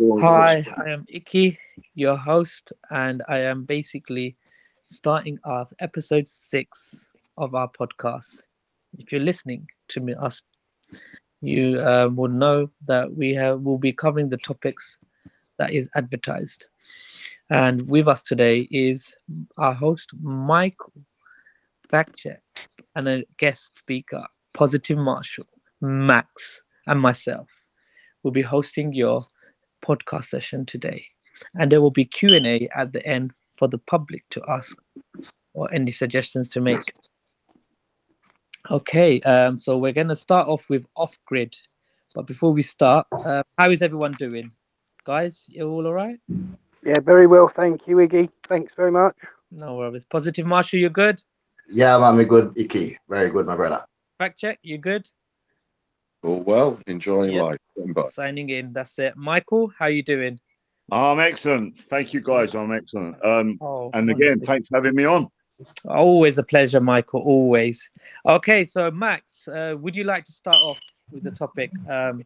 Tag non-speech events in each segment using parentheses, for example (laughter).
Hi, I am Iki, your host, and I am basically starting off episode six of our podcast. If you're listening to me, us, you uh, will know that we have will be covering the topics that is advertised. And with us today is our host Michael, fact check, and a guest speaker, Positive Marshall, Max, and myself We'll be hosting your podcast session today. And there will be Q&A at the end for the public to ask or any suggestions to make. Okay, um, so we're going to start off with off-grid. But before we start, uh, how is everyone doing? Guys, you all all right? Yeah, very well, thank you, Iggy. Thanks very much. No worries. Positive Marshall, You're good? Yeah, man, me good, Iggy. Very good, my brother. Fact check, you good? All well, enjoying Yep. life. Getting. Signing in, that's it. Michael, how you doing? I'm excellent. Thank you, guys. I'm excellent. Um, Oh, and again, wonderful. thanks for having me on. Always a pleasure, Michael. Always. Okay, so Max, uh, would you like to start off with the topic um,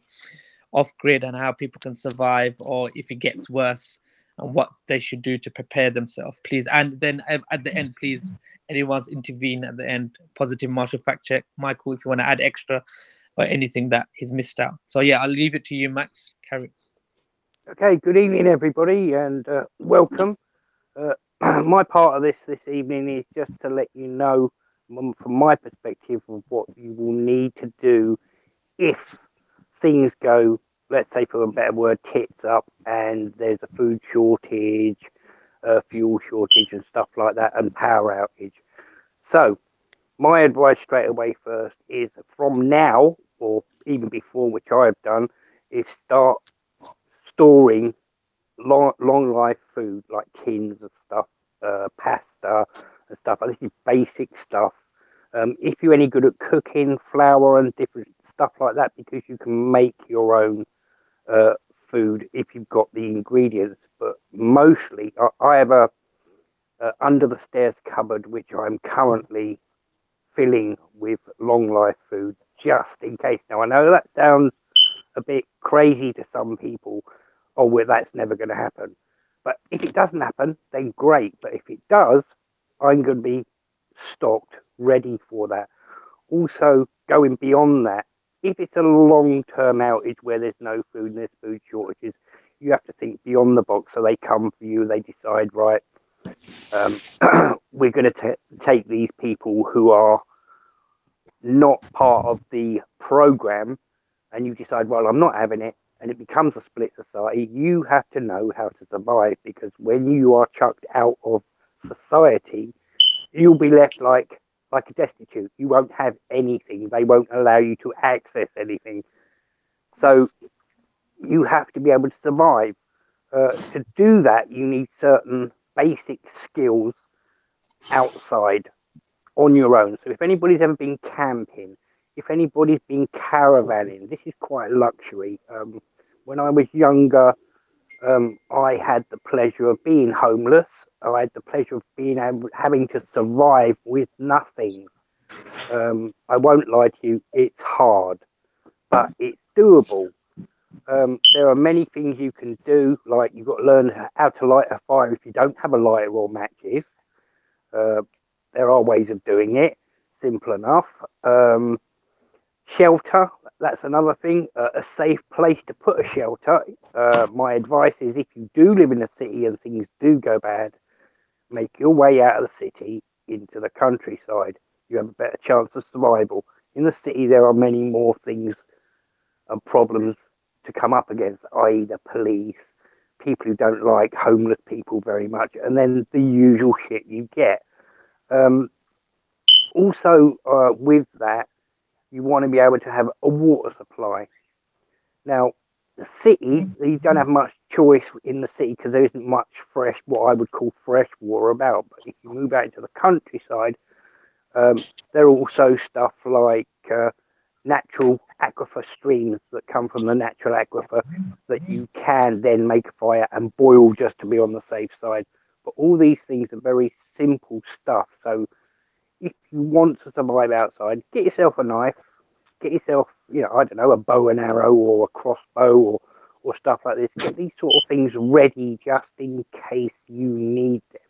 off grid and how people can survive, or if it gets worse, and what they should do to prepare themselves, please? And then uh, at the end, please, anyone's intervene at the end. Positive Marshall fact check, Michael, if you want to add extra or anything that he's missed out. So yeah, I'll leave it to you, Max. Carry. Okay, good evening, everybody, and uh, welcome. Uh, (clears throat) my part of this this evening is just to let you know, from my perspective, of what you will need to do if things go, let's say, for a better word, tits up, and there's a food shortage, a fuel shortage, and stuff like that, and power outage. So, my advice straight away first is from now, or even before, which I have done, is start storing long, long life food like tins of stuff, uh, pasta and stuff. This is basic stuff. Um, if you're any good at cooking, flour and different stuff like that, because you can make your own uh, food if you've got the ingredients. But mostly, I, I have a, a under the stairs cupboard which I'm currently filling with long life food just in case. Now I know that sounds a bit crazy to some people. Oh, well, that's never going to happen. But if it doesn't happen, then great. But if it does, I'm going to be stocked, ready for that. Also, going beyond that, if it's a long term outage where there's no food and there's food shortages, you have to think beyond the box. So they come for you, they decide, right, um, (clears throat) we're going to take these people who are not part of the program, and you decide, well, I'm not having it, and it becomes a split society. You have to know how to survive because when you are chucked out of society, you'll be left like like a destitute. You won't have anything. They won't allow you to access anything. So you have to be able to survive. Uh, to do that, you need certain basic skills outside on your own. So if anybody's ever been camping, if anybody's been caravanning, this is quite luxury. Um, when I was younger, um, I had the pleasure of being homeless. I had the pleasure of being having to survive with nothing. Um, I won't lie to you, it's hard, but it's doable. Um, there are many things you can do, like you've got to learn how to light a fire if you don't have a lighter or matches. Uh, there are ways of doing it, simple enough. Um, shelter, that's another thing, uh, a safe place to put a shelter. Uh, my advice is if you do live in a city and things do go bad, make your way out of the city into the countryside. You have a better chance of survival. In the city, there are many more things and problems to come up against, i.e., the police, people who don't like homeless people very much, and then the usual shit you get. Um, also, uh, with that, you want to be able to have a water supply. Now, the city, you don't have much choice in the city because there isn't much fresh, what I would call fresh water about. But if you move out into the countryside, um, there are also stuff like uh, natural aquifer streams that come from the natural aquifer that you can then make a fire and boil just to be on the safe side. But all these things are very simple stuff. So if you want to survive outside, get yourself a knife, get yourself, you know, I don't know, a bow and arrow or a crossbow or, or stuff like this, get these sort of things ready just in case you need them.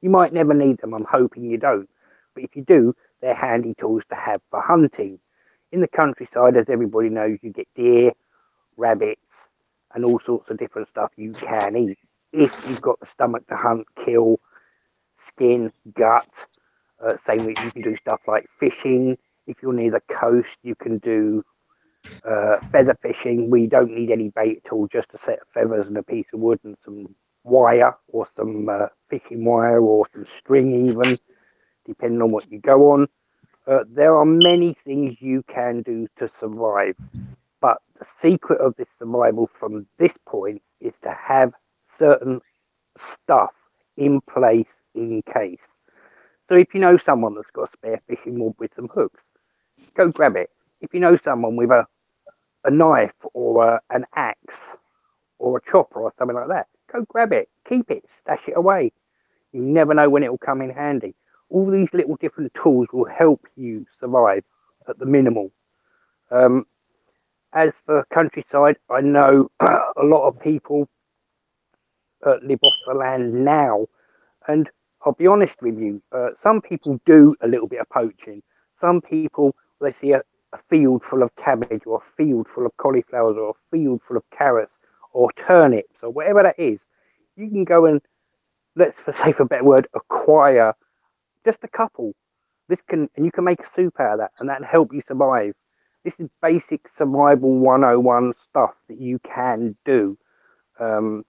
You might never need them. I'm hoping you don't. But if you do, they're handy tools to have for hunting. In the countryside, as everybody knows, you get deer, rabbits, and all sorts of different stuff you can eat. If you've got the stomach to hunt, kill, skin, gut, uh, same way you can do stuff like fishing. If you're near the coast, you can do uh, feather fishing. We don't need any bait at all, just a set of feathers and a piece of wood and some wire or some uh, fishing wire or some string, even depending on what you go on. Uh, there are many things you can do to survive, but the secret of this survival from this point is to have certain stuff in place in case. So if you know someone that's got a spare fishing rod with some hooks, go grab it. If you know someone with a a knife or a, an axe or a chopper or something like that, go grab it, keep it, stash it away. You never know when it will come in handy. All these little different tools will help you survive at the minimal. Um, as for countryside, I know (clears throat) a lot of people uh, live off the land now, and I'll be honest with you. Uh, some people do a little bit of poaching. Some people they see a, a field full of cabbage or a field full of cauliflowers or a field full of carrots or turnips or whatever that is, you can go and let's for (laughs) say for a better word, acquire just a couple. This can and you can make a soup out of that and that can help you survive. This is basic survival 101 stuff that you can do. Um,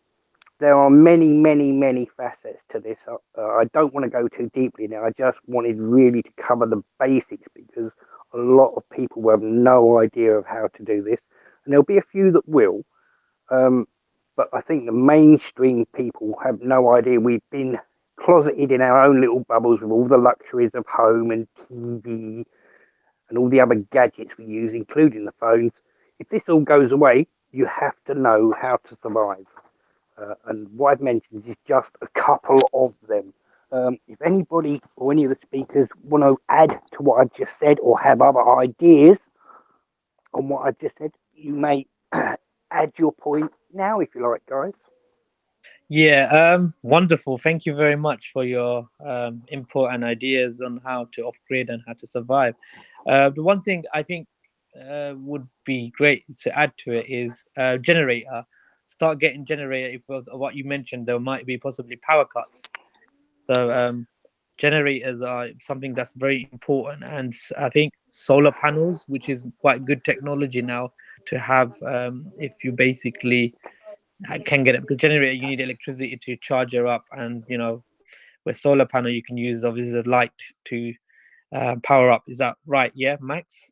there are many, many, many facets to this. Uh, I don't want to go too deeply now. I just wanted really to cover the basics because a lot of people will have no idea of how to do this, and there'll be a few that will. Um, but I think the mainstream people have no idea. We've been closeted in our own little bubbles with all the luxuries of home and TV and all the other gadgets we use, including the phones. If this all goes away, you have to know how to survive. Uh, and what I've mentioned is just a couple of them. Um, if anybody or any of the speakers want to add to what I've just said or have other ideas on what I've just said, you may (clears throat) add your point now if you like, guys. Yeah, um, wonderful. Thank you very much for your um, input and ideas on how to off grid and how to survive. Uh, the one thing I think uh, would be great to add to it is uh, generator. Start getting generator. If uh, what you mentioned, there might be possibly power cuts so um, generators are something that's very important, and I think solar panels, which is quite good technology now to have, um, if you basically uh, can get it because generator you need electricity to charge it up, and you know with solar panel you can use obviously the light to uh, power up. Is that right? Yeah, Max.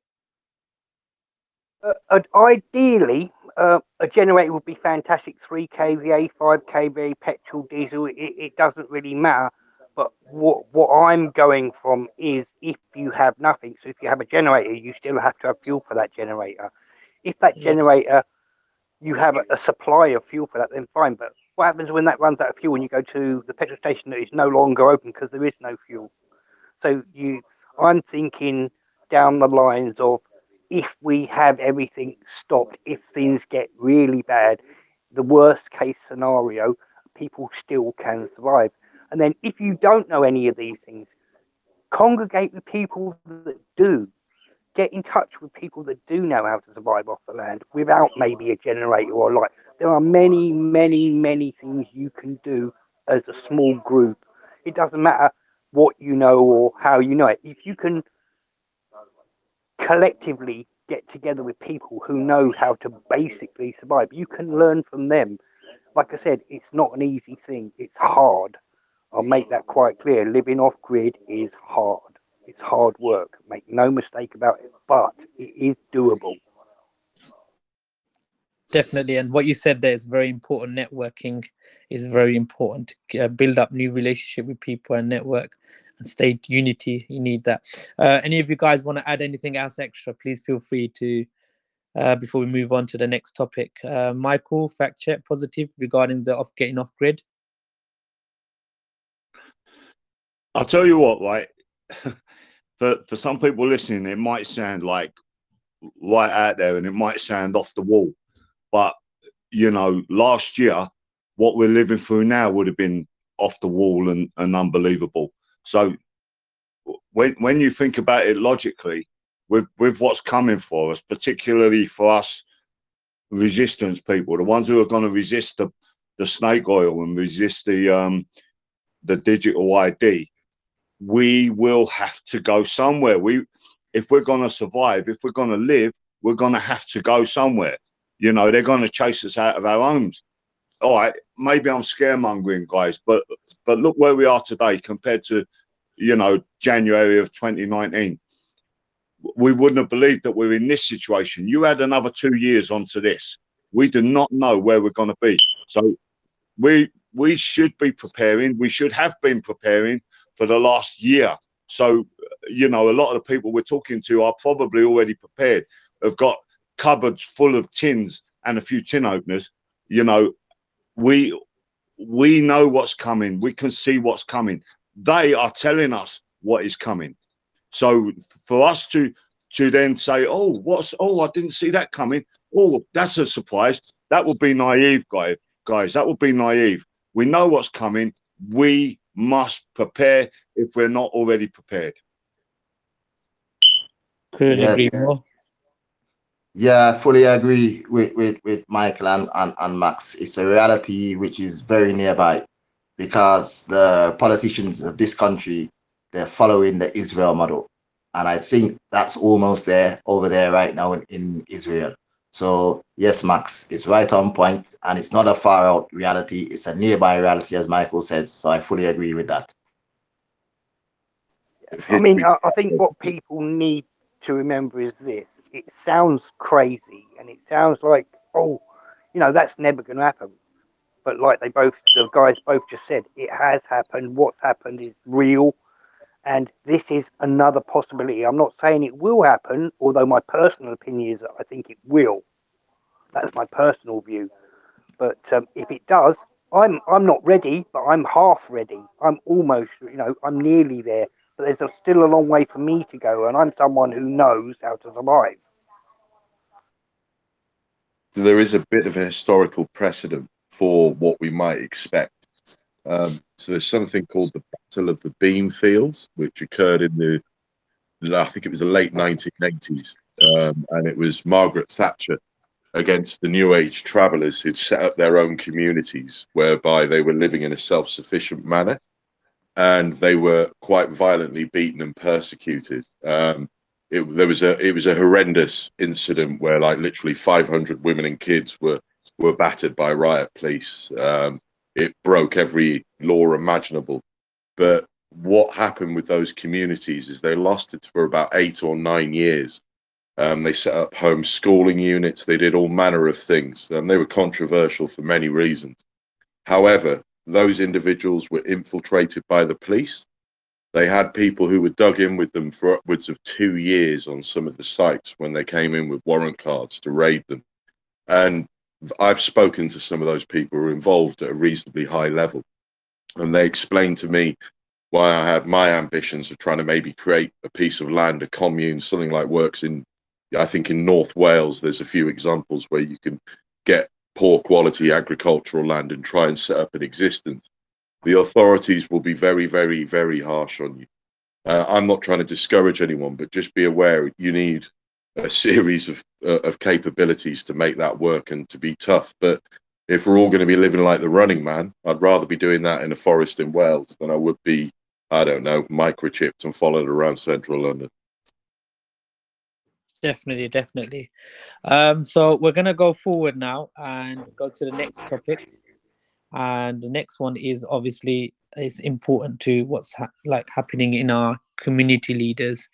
Uh, ideally, uh, a generator would be fantastic 3 kVA, 5 kVA, petrol, diesel, it, it doesn't really matter. But what what I'm going from is if you have nothing, so if you have a generator, you still have to have fuel for that generator. If that yeah. You have a, a, supply of fuel for that, then fine. But what happens when that runs out of fuel and you go to the petrol station that is no longer open because there is no fuel? So you, I'm thinking down the lines of if we have everything stopped, if things get really bad, the worst case scenario, people still can survive. And then if you don't know any of these things, congregate with people that do. Get in touch with people that do know how to survive off the land without maybe a generator or light. There are many, many, many things you can do as a small group. It doesn't matter what you know or how you know it. If you can collectively get together with people who know how to basically survive, you can learn from them. Like I said, it's not an easy thing, it's hard. I'll make that quite clear. Living off grid is hard. It's hard work. Make no mistake about it, but it is doable. Definitely. And what you said there is very important. Networking is very important to uh, build up new relationship with people and network and stay unity. You need that. Uh, any of you guys want to add anything else extra? Please feel free to uh, before we move on to the next topic. Uh, Michael, fact check positive regarding the off getting off grid. I'll tell you what, right? (laughs) for for some people listening, it might sound like right out there, and it might sound off the wall, but you know, last year, what we're living through now would have been off the wall and, and unbelievable. So when when you think about it logically, with with what's coming for us, particularly for us resistance people, the ones who are going to resist the the snake oil and resist the um the digital ID, we will have to go somewhere. We if we're going to survive, if we're going to live, we're going to have to go somewhere. You know, they're going to chase us out of our homes. All right, maybe I'm scaremongering, guys, but but look where we are today compared to, you know, January of 2019. We wouldn't have believed that we're in this situation. You add another two years onto this. We do not know where we're going to be. So we we should be preparing. We should have been preparing for the last year. So you know, a lot of the people we're talking to are probably already prepared. Have got cupboards full of tins and a few tin openers. You know, we we know what's coming. We can see what's coming. They are telling us what is coming. So for us to to then say, "Oh, what's? Oh, I didn't see that coming. Oh, that's a surprise." That would be naive, guys. Guys, that would be naive. We know what's coming. We must prepare if we're not already prepared. Couldn't Yes. agree more. Yeah, I fully agree with, with, with Michael and, and, and Max. It's a reality which is very nearby because the politicians of this country, they're following the Israel model. And I think that's almost there over there right now in, in Israel. So yes, Max, it's right on point and it's not a far out reality. It's a nearby reality, as Michael says. So I fully agree with that. I mean, I, think what people need to remember is this: it sounds crazy, and it sounds like, oh, you know, that's never going to happen. But like they both, the guys both just said, it has happened. What's happened is real, and this is another possibility. I'm not saying it will happen, although my personal opinion is that I think it will. That's my personal view. But um, if it does, I'm I'm not ready, but I'm half ready. I'm almost, you know, I'm nearly there but there's a, still a long way for me to go, and I'm someone who knows how to survive. there is a bit of a historical precedent for what we might expect. Um, so there's something called the Battle of the Beanfields, which occurred in the, I think it was the late 1980s, um, and it was Margaret Thatcher against the New Age travelers who'd set up their own communities whereby they were living in a self-sufficient manner, and they were quite violently beaten and persecuted. Um, it, there was a it was a horrendous incident where like literally 500 women and kids were were battered by riot police. Um, it broke every law imaginable. But what happened with those communities is they lasted for about eight or nine years. Um, they set up homeschooling units. They did all manner of things, and they were controversial for many reasons. However, those individuals were infiltrated by the police. They had people who were dug in with them for upwards of two years on some of the sites when they came in with warrant cards to raid them. And I've spoken to some of those people who are involved at a reasonably high level. And they explained to me why I had my ambitions of trying to maybe create a piece of land, a commune, something like works in, I think in North Wales, there's a few examples where you can get poor quality agricultural land and try and set up an existence, the authorities will be very, very, very harsh on you. Uh, I'm not trying to discourage anyone, but just be aware you need a series of uh, of capabilities to make that work and to be tough. But if we're all going to be living like the Running Man, I'd rather be doing that in a forest in Wales than I would be, I don't know, microchipped and followed around central London. Definitely, definitely. Um, so we're gonna go forward now and go to the next topic, and the next one is obviously is important to what's ha- like happening in our community leaders,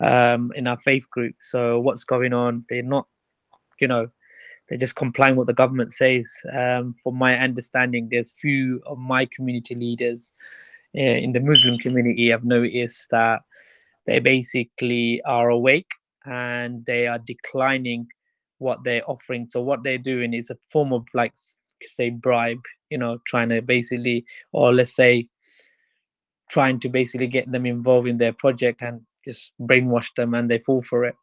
um, in our faith group. So what's going on? They're not, you know, they're just complying what the government says. Um, from my understanding, there's few of my community leaders uh, in the Muslim community. I've noticed that they basically are awake and they are declining what they're offering. So what they're doing is a form of like say bribe, you know, trying to basically, or let's say, trying to basically get them involved in their project and just brainwash them, and they fall for it.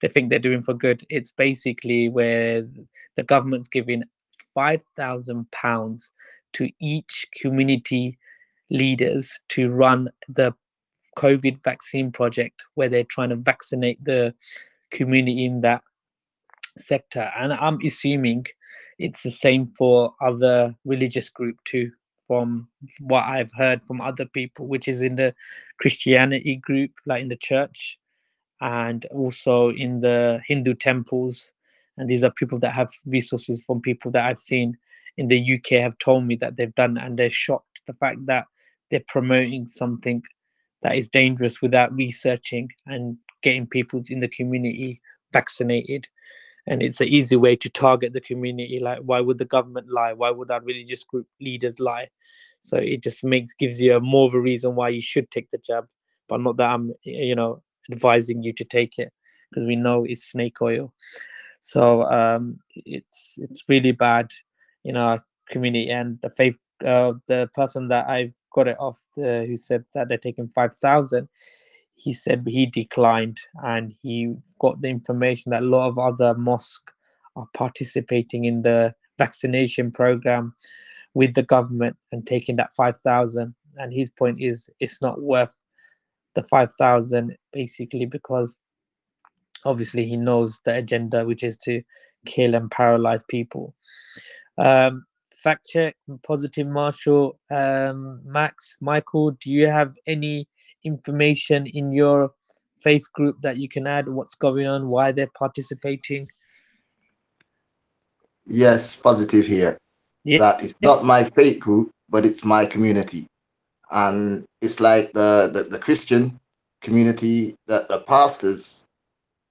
They think they're doing for good. It's basically where the government's giving five thousand pounds to each community leaders to run the COVID vaccine project where they're trying to vaccinate the community in that sector. And I'm assuming it's the same for other religious group too, from what I've heard from other people, which is in the Christianity group, like in the church, and also in the Hindu temples. And these are people that have resources from people that I've seen in the UK have told me that they've done, and they're shocked the fact that they're promoting something that is dangerous without researching and getting people in the community vaccinated and it's an easy way to target the community like why would the government lie? Why would our religious group leaders lie? So it just makes gives you a more of a reason why you should take the jab but not that i'm you know advising you to take it because we know it's snake oil. So um it's it's really bad in our community and the faith uh, the person that i got it off the who said that they're taking 5000 he said he declined and he got the information that a lot of other mosques are participating in the vaccination program with the government and taking that 5000 and his point is it's not worth the 5000 basically because obviously he knows the agenda which is to kill and paralyze people. Um fact check positive marshall um max michael do you have any information in your faith group that you can add what's going on why they're participating Yes, positive here. Yeah. That it's not my faith group, but it's my community. And it's like the, the, the Christian community that the pastors,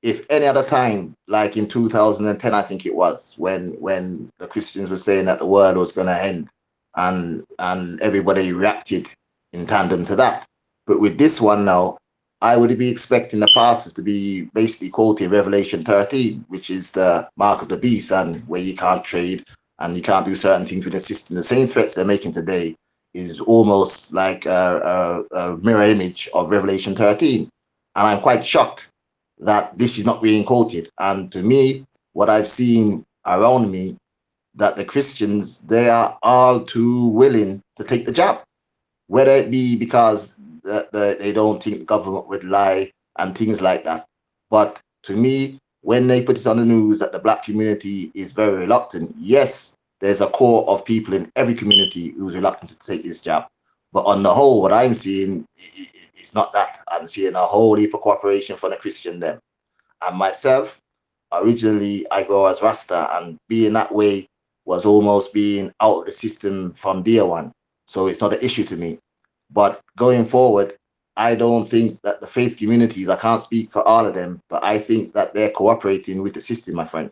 if any other time, like in 2010, I think it was, when when the Christians were saying that the world was gonna end and and everybody reacted in tandem to that. But with this one now, I would be expecting the pastors to be basically quoting Revelation 13, which is the mark of the beast and where you can't trade and you can't do certain things with the system. The same threats they're making today is almost like a, a, a mirror image of Revelation 13. And I'm quite shocked that this is not being quoted. And to me, what I've seen around me, that the Christians, they are all too willing to take the job, whether it be because that they don't think government would lie and things like that. But to me, when they put it on the news that the black community is very reluctant, yes, there's a core of people in every community who's reluctant to take this job. But on the whole, what I'm seeing is not that. I'm seeing a whole heap of cooperation from the Christian them. And myself, originally I go as Rasta, and being that way was almost being out of the system from day one. So it's not an issue to me. But going forward, I don't think that the faith communities, I can't speak for all of them, but I think that they're cooperating with the system, my friend.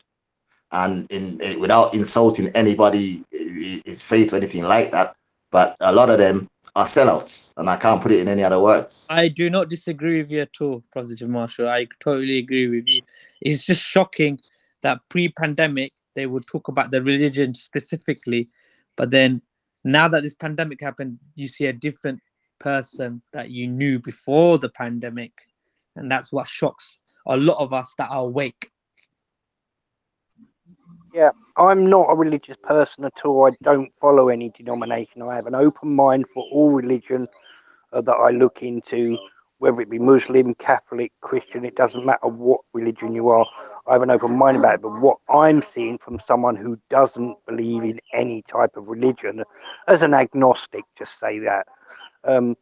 And in, in without insulting anybody, i- i- faith or anything like that, but a lot of them are sellouts, and I can't put it in any other words. I do not disagree with you at all, Positive Marshall. I totally agree with you. It's just shocking that pre-pandemic they would talk about the religion specifically, but then now that this pandemic happened, you see a different person that you knew before the pandemic, and that's what shocks a lot of us that are awake. Yeah, I'm not a religious person at all. I don't follow any denomination. I have an open mind for all religion uh, that I look into, whether it be Muslim, Catholic, Christian. It doesn't matter what religion you are. I have an open mind about it. But what I'm seeing from someone who doesn't believe in any type of religion, as an agnostic, just say that, um,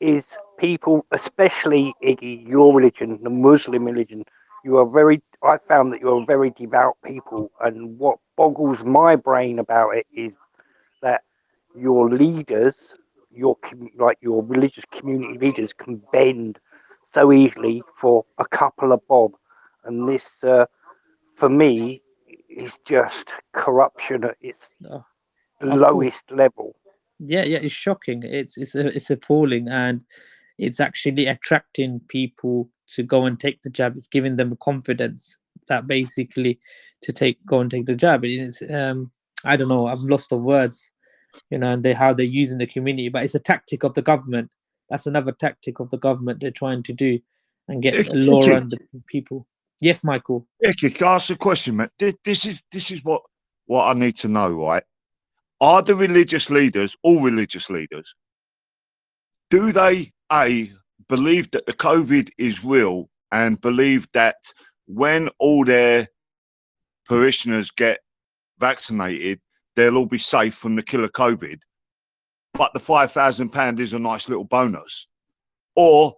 is people, especially Iggy, your religion, the Muslim religion, you are very i found that you're very devout people. And what boggles my brain about it is that your leaders your like your religious community leaders can bend so easily for a couple of bob. And this uh, for me is just corruption at its Oh, lowest level yeah yeah it's shocking. It's it's it's appalling and it's actually attracting people to go and take the jab. It's giving them confidence that basically to take go and take the jab. It's um i don't know i've lost the words you know and they how they're using the community but it's a tactic of the government. That's another tactic of the government they're trying to do and get a law around the people. Yes michael. Yeah, can I ask a question, man? This, this is this is what what I need to know, right? Are the religious leaders, all religious leaders, do they a believe that the COVID is real and believe that when all their parishioners get vaccinated, they'll all be safe from the killer COVID? But the five thousand pound is a nice little bonus, or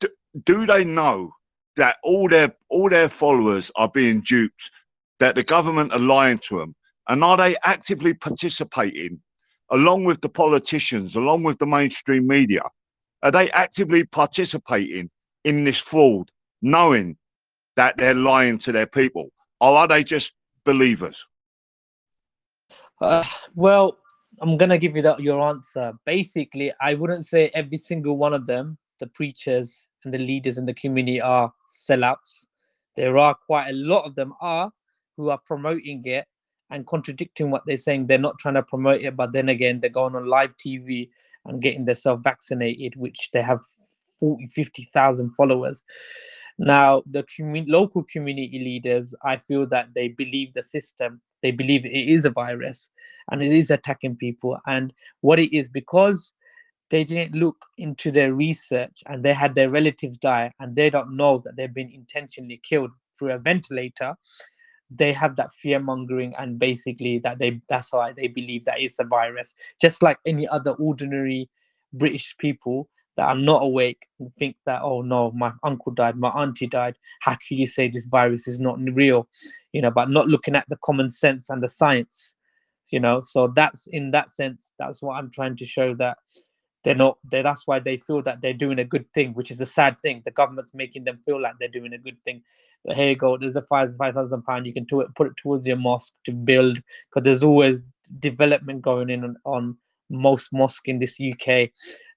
do, do they know that all their all their followers are being duped, that the government are lying to them, and are they actively participating, along with the politicians, along with the mainstream media, are they actively participating in this fraud, knowing that they're lying to their people, or are they just believers? Uh, well, I'm gonna give you that your answer. Basically, I wouldn't say every single one of them, the preachers and the leaders in the community, are sellouts. There are quite a lot of them are who are promoting it and contradicting what they're saying. They're not trying to promote it, but then again, they're going on live TV and getting themselves vaccinated, which they have 40, 50,000 followers. Now, the commu- local community leaders, I feel that they believe the system, they believe it is a virus and it is attacking people. And what it is, because they didn't look into their research and they had their relatives die and they don't know that they've been intentionally killed through a ventilator they have that fear mongering and basically that they that's why they believe that it's a virus. Just like any other ordinary british people that are not awake and think that oh no my uncle died my auntie died. How can you say this virus is not real? You know but not looking at the common sense and the science you know? So that's in that sense that's what i'm trying to show that they're not they that's why they feel that they're doing a good thing which is a sad thing. The government's making them feel like they're doing a good thing. But here you go there's a five five thousand pound you can do it put it towards your mosque to build because there's always development going in on, on most mosque in this uk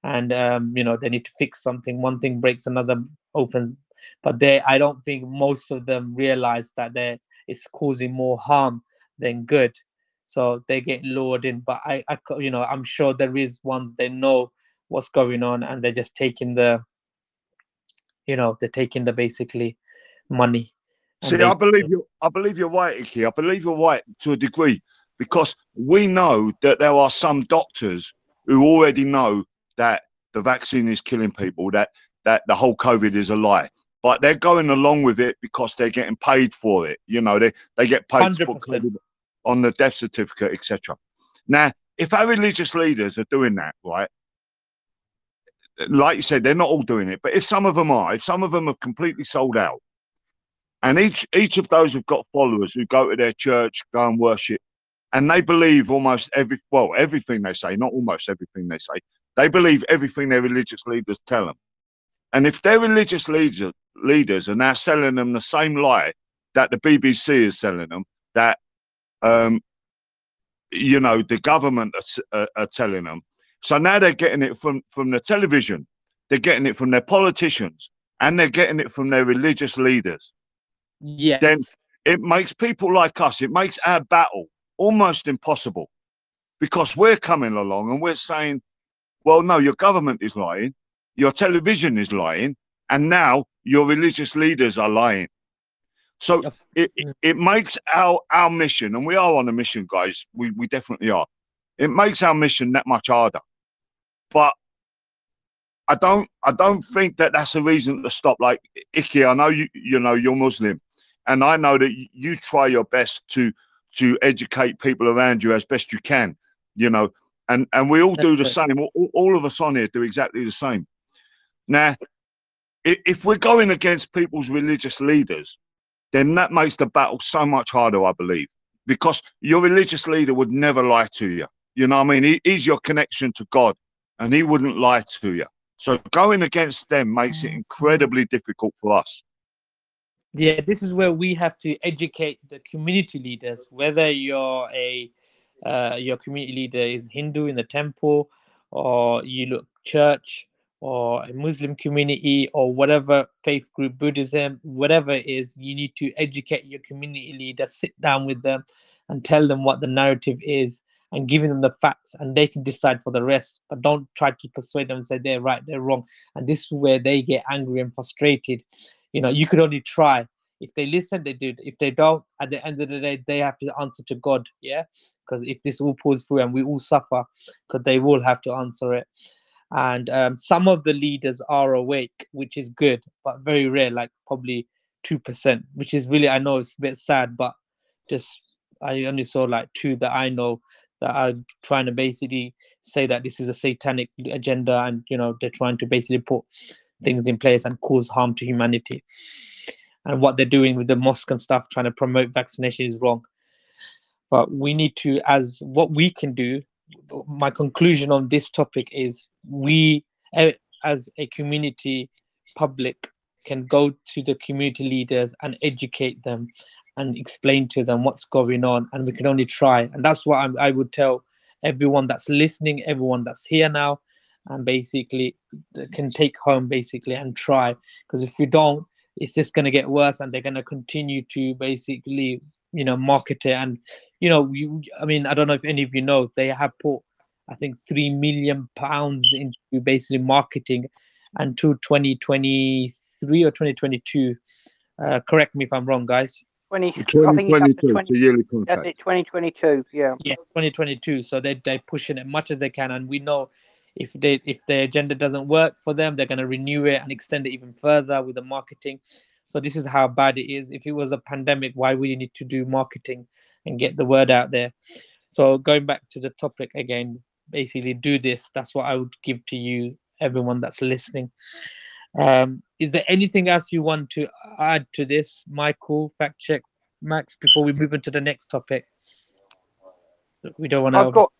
and um, you know they need to fix something. One thing breaks another opens. But they i don't think most of them realize that they're it's causing more harm than good. So they get lured in. But I, I you know i'm sure there is ones they know what's going on and they're just taking the you know they're taking the basically money See, they- I believe you. I believe you're right, Icky. I believe you're right to a degree because we know that there are some doctors who already know that the vaccine is killing people, that that the whole COVID is a lie, but they're going along with it because they're getting paid for it. You know, they they get paid to put COVID on the death certificate, etc. Now, if our religious leaders are doing that, right? Like you said, they're not all doing it, but if some of them are, if some of them have completely sold out, and each each of those have got followers who go to their church, go and worship, and they believe almost every well everything they say, not almost everything they say. They believe everything their religious leaders tell them. And if their religious leaders leaders are now selling them the same lie that the BBC is selling them, that um, you know the government are, are telling them, so now they're getting it from from the television, they're getting it from their politicians, and they're getting it from their religious leaders yes then- it makes people like us, it makes our battle almost impossible because we're coming along and we're saying, well, no, your government is lying, your television is lying, and now your religious leaders are lying. So it, Mm. it makes our our mission, and we are on a mission, guys. We we definitely are. It makes our mission that much harder. But I don't I don't think that that's a reason to stop. Like Icky, I know you you know you're Muslim, and I know that you try your best to to educate people around you as best you can. You know, and and we all do the same. All, all of us on here do exactly the same. Now, if we're going against people's religious leaders, then that makes the battle so much harder, I believe, because your religious leader would never lie to you. You know what I mean? He, he's your connection to God, and he wouldn't lie to you. So going against them makes it incredibly difficult for us. yeah this is where we have to educate the community leaders whether you're a uh, your community leader is hindu in the temple or you look church or a muslim community or whatever faith group buddhism whatever it is you need to educate your community leader sit down with them and tell them what the narrative is and giving them the facts and they can decide for the rest but don't try to persuade them and say they're right they're wrong. And this is where they get angry and frustrated. You know you could only try. If they listen they do if they don't at the end of the day they have to answer to god yeah? Because if this all pulls through and we all suffer because they will have to answer it. And um, some of the leaders are awake which is good but very rare like probably 2% which is really i know it's a bit sad but just i only saw like two that i know that are trying to basically say that this is a satanic agenda and you know they're trying to basically put things in place and cause harm to humanity. And what they're doing with the mosque and stuff trying to promote vaccination is wrong. But we need to as what we can do my conclusion on this topic is we eh, as a community public can go to the community leaders and educate them and explain to them what's going on and we can only try. And that's what I'm, i would tell everyone that's listening everyone that's here now and basically can take home basically and try. Because if you don't it's just going to get worse and they're going to continue to basically you know market it. And you know you i mean i don't know if any of you know they have put i think 3 million pounds into basically marketing until 2023 or 2022 uh, correct me if i'm wrong guys 20, I think it's up to 2022, 20, the yearly that's it, 2022. Yeah. yeah 2022 so they, they're pushing it as much as they can and we know if they if the agenda doesn't work for them they're going to renew it and extend it even further with the marketing so this is how bad it is if it was a pandemic why would you need to do marketing and get the word out there so going back to the topic again basically do this that's what i would give to you everyone that's listening um is there anything else you want to add to this michael fact check max before we move into the next topic we don't want to I've got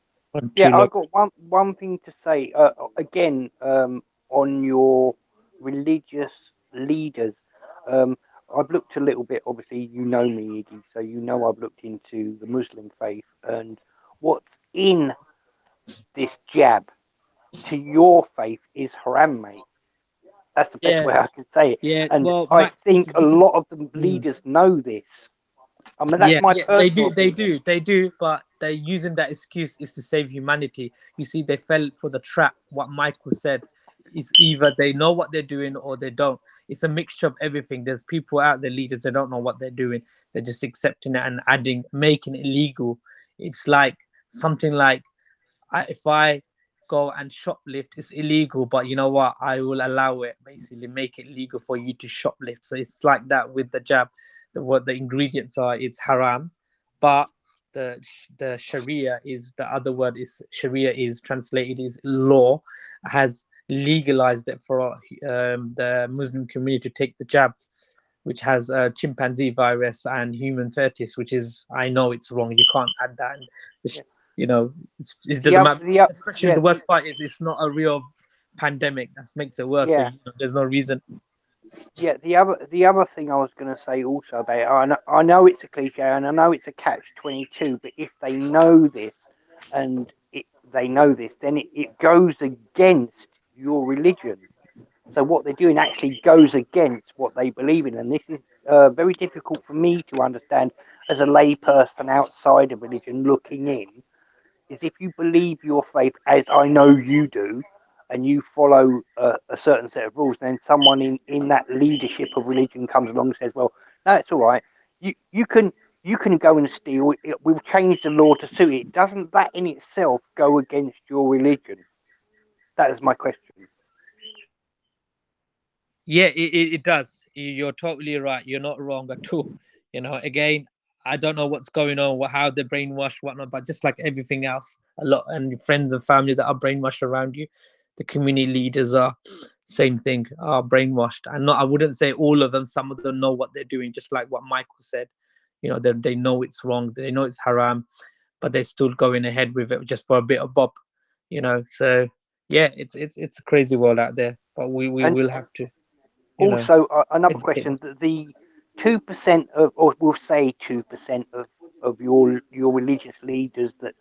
yeah. I've got one one thing to say. Uh, again, um, on your religious leaders, um, I've looked a little bit. Obviously, you know me, Iggy, so you know I've looked into the Muslim faith and what's in this jab to your faith is haram, mate. That's the best Yeah. way I can say it. Yeah, And well, I Max, think a lot of the hmm. leaders know this. I mean, that's yeah, my yeah, they do, they do, they do, but they're using that excuse is to save humanity. You see, they fell for the trap. What Michael said is either they know what they're doing or they don't. It's a mixture of everything. There's people out there, leaders, they don't know what they're doing. They're just accepting it and adding, making it legal. It's like something like, I, if I go and shoplift, is illegal, but you know what? I will allow it. Basically, make it legal for you to shoplift. So it's like that with the jab. The, what the ingredients are, it's haram, but the the Sharia is the other word is Sharia is translated is law, has legalized it for um, the Muslim community to take the jab, which has a chimpanzee virus and human fetus, which is I know it's wrong. You can't add that. And it's, Yeah. You know, it's, it doesn't oth- matter. the Especially yeah, the worst part is it's not a real pandemic. That makes it worse. So, Yeah. you know, there's no reason. Yeah, the other the other thing I was going to say also about it, I know, I know it's a cliche and I know it's a catch twenty two, but if they know this and it, they know this, then it, it goes against your religion. So what they're doing actually goes against what they believe in, and this is uh, very difficult for me to understand as a layperson outside of religion looking in. Is if you believe your faith as I know you do, and you follow a, a certain set of rules, then someone in, in that leadership of religion comes along and says, "Well, no, it's all right. You you can you can go and steal. It, we'll change the law to suit it." Doesn't that in itself go against your religion? That is my question. Yeah, it, it, does. You- You're totally right. You're not wrong at all. You know, again, I don't know what's going on, how they're brainwashed, whatnot, but just like everything else, a lot and your friends and family that are brainwashed around you, the community leaders are same thing, are brainwashed. And not I wouldn't say all of them, some of them know what they're doing, just like what Michael said. You know, they they know it's wrong, they know it's haram, but they're still going ahead with it just for a bit of bob, you know. So yeah, it's it's it's a crazy world out there. But we, we And- will have to know. Also, uh, another educate question: the two percent of, or we'll say two percent of of your your religious leaders that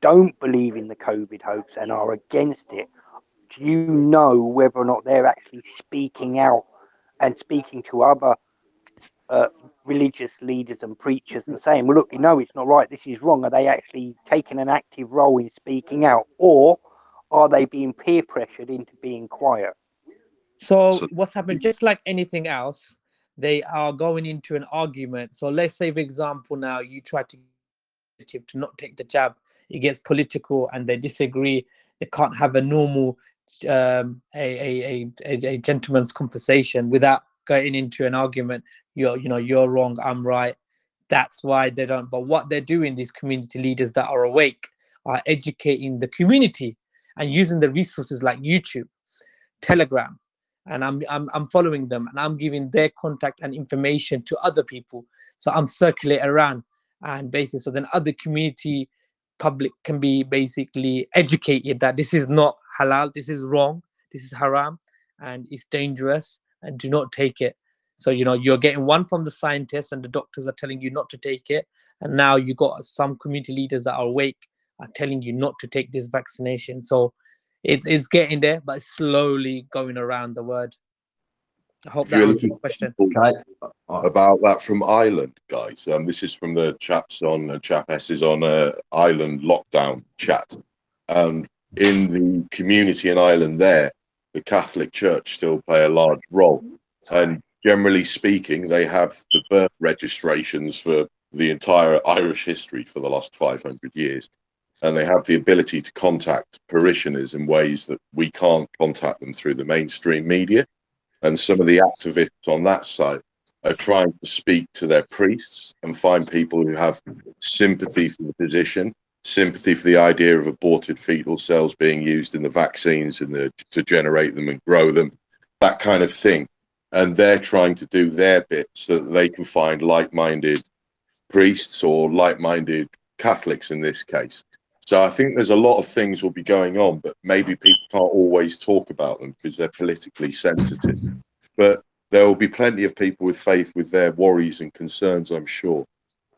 don't believe in the COVID hoax and are against it. Do you know whether or not they're actually speaking out and speaking to other uh, religious leaders and preachers and saying, "Well, look, you know, it's not right. This is wrong." Are they actually taking an active role in speaking out, or are they being peer pressured into being quiet? So, So- what's happened? Just like anything else, they are going into an argument. So let's say, for example, now you try to to not take the jab, it gets political and they disagree. They can't have a normal um, a, a, a, a gentleman's conversation without getting into an argument. You're you know you're wrong, I'm right. That's why they don't. But what they're doing, these community leaders that are awake, are educating the community and using the resources like YouTube, Telegram, and I'm, I'm I'm following them and I'm giving their contact and information to other people. So I'm circulate around and basically so then other community public can be basically educated that this is not halal, this is wrong, this is haram, and it's dangerous, and do not take it. So you know you're getting one from the scientists and the doctors are telling you not to take it, and now you got some community leaders that are awake are telling you not to take this vaccination. So it's it's getting there, but it's slowly going around the word. I hope that Really answers the question. Can I? oh, about that from Ireland, guys. Um, this is from the chaps on uh, chap S is on a Ireland lockdown chat. Um, in the community in Ireland, there, the Catholic Church still play a large role, and generally speaking, they have the birth registrations for the entire Irish history for the last 500 years. And they have the ability to contact parishioners in ways that we can't contact them through the mainstream media. And some of the activists on that side are trying to speak to their priests and find people who have sympathy for the position, sympathy for the idea of aborted fetal cells being used in the vaccines and the, to generate them and grow them, that kind of thing. And they're trying to do their bit so that they can find like minded priests or like minded Catholics in this case. So I think there's a lot of things will be going on, but maybe people can't always talk about them because they're politically sensitive. But there will be plenty of people with faith with their worries and concerns, I'm sure.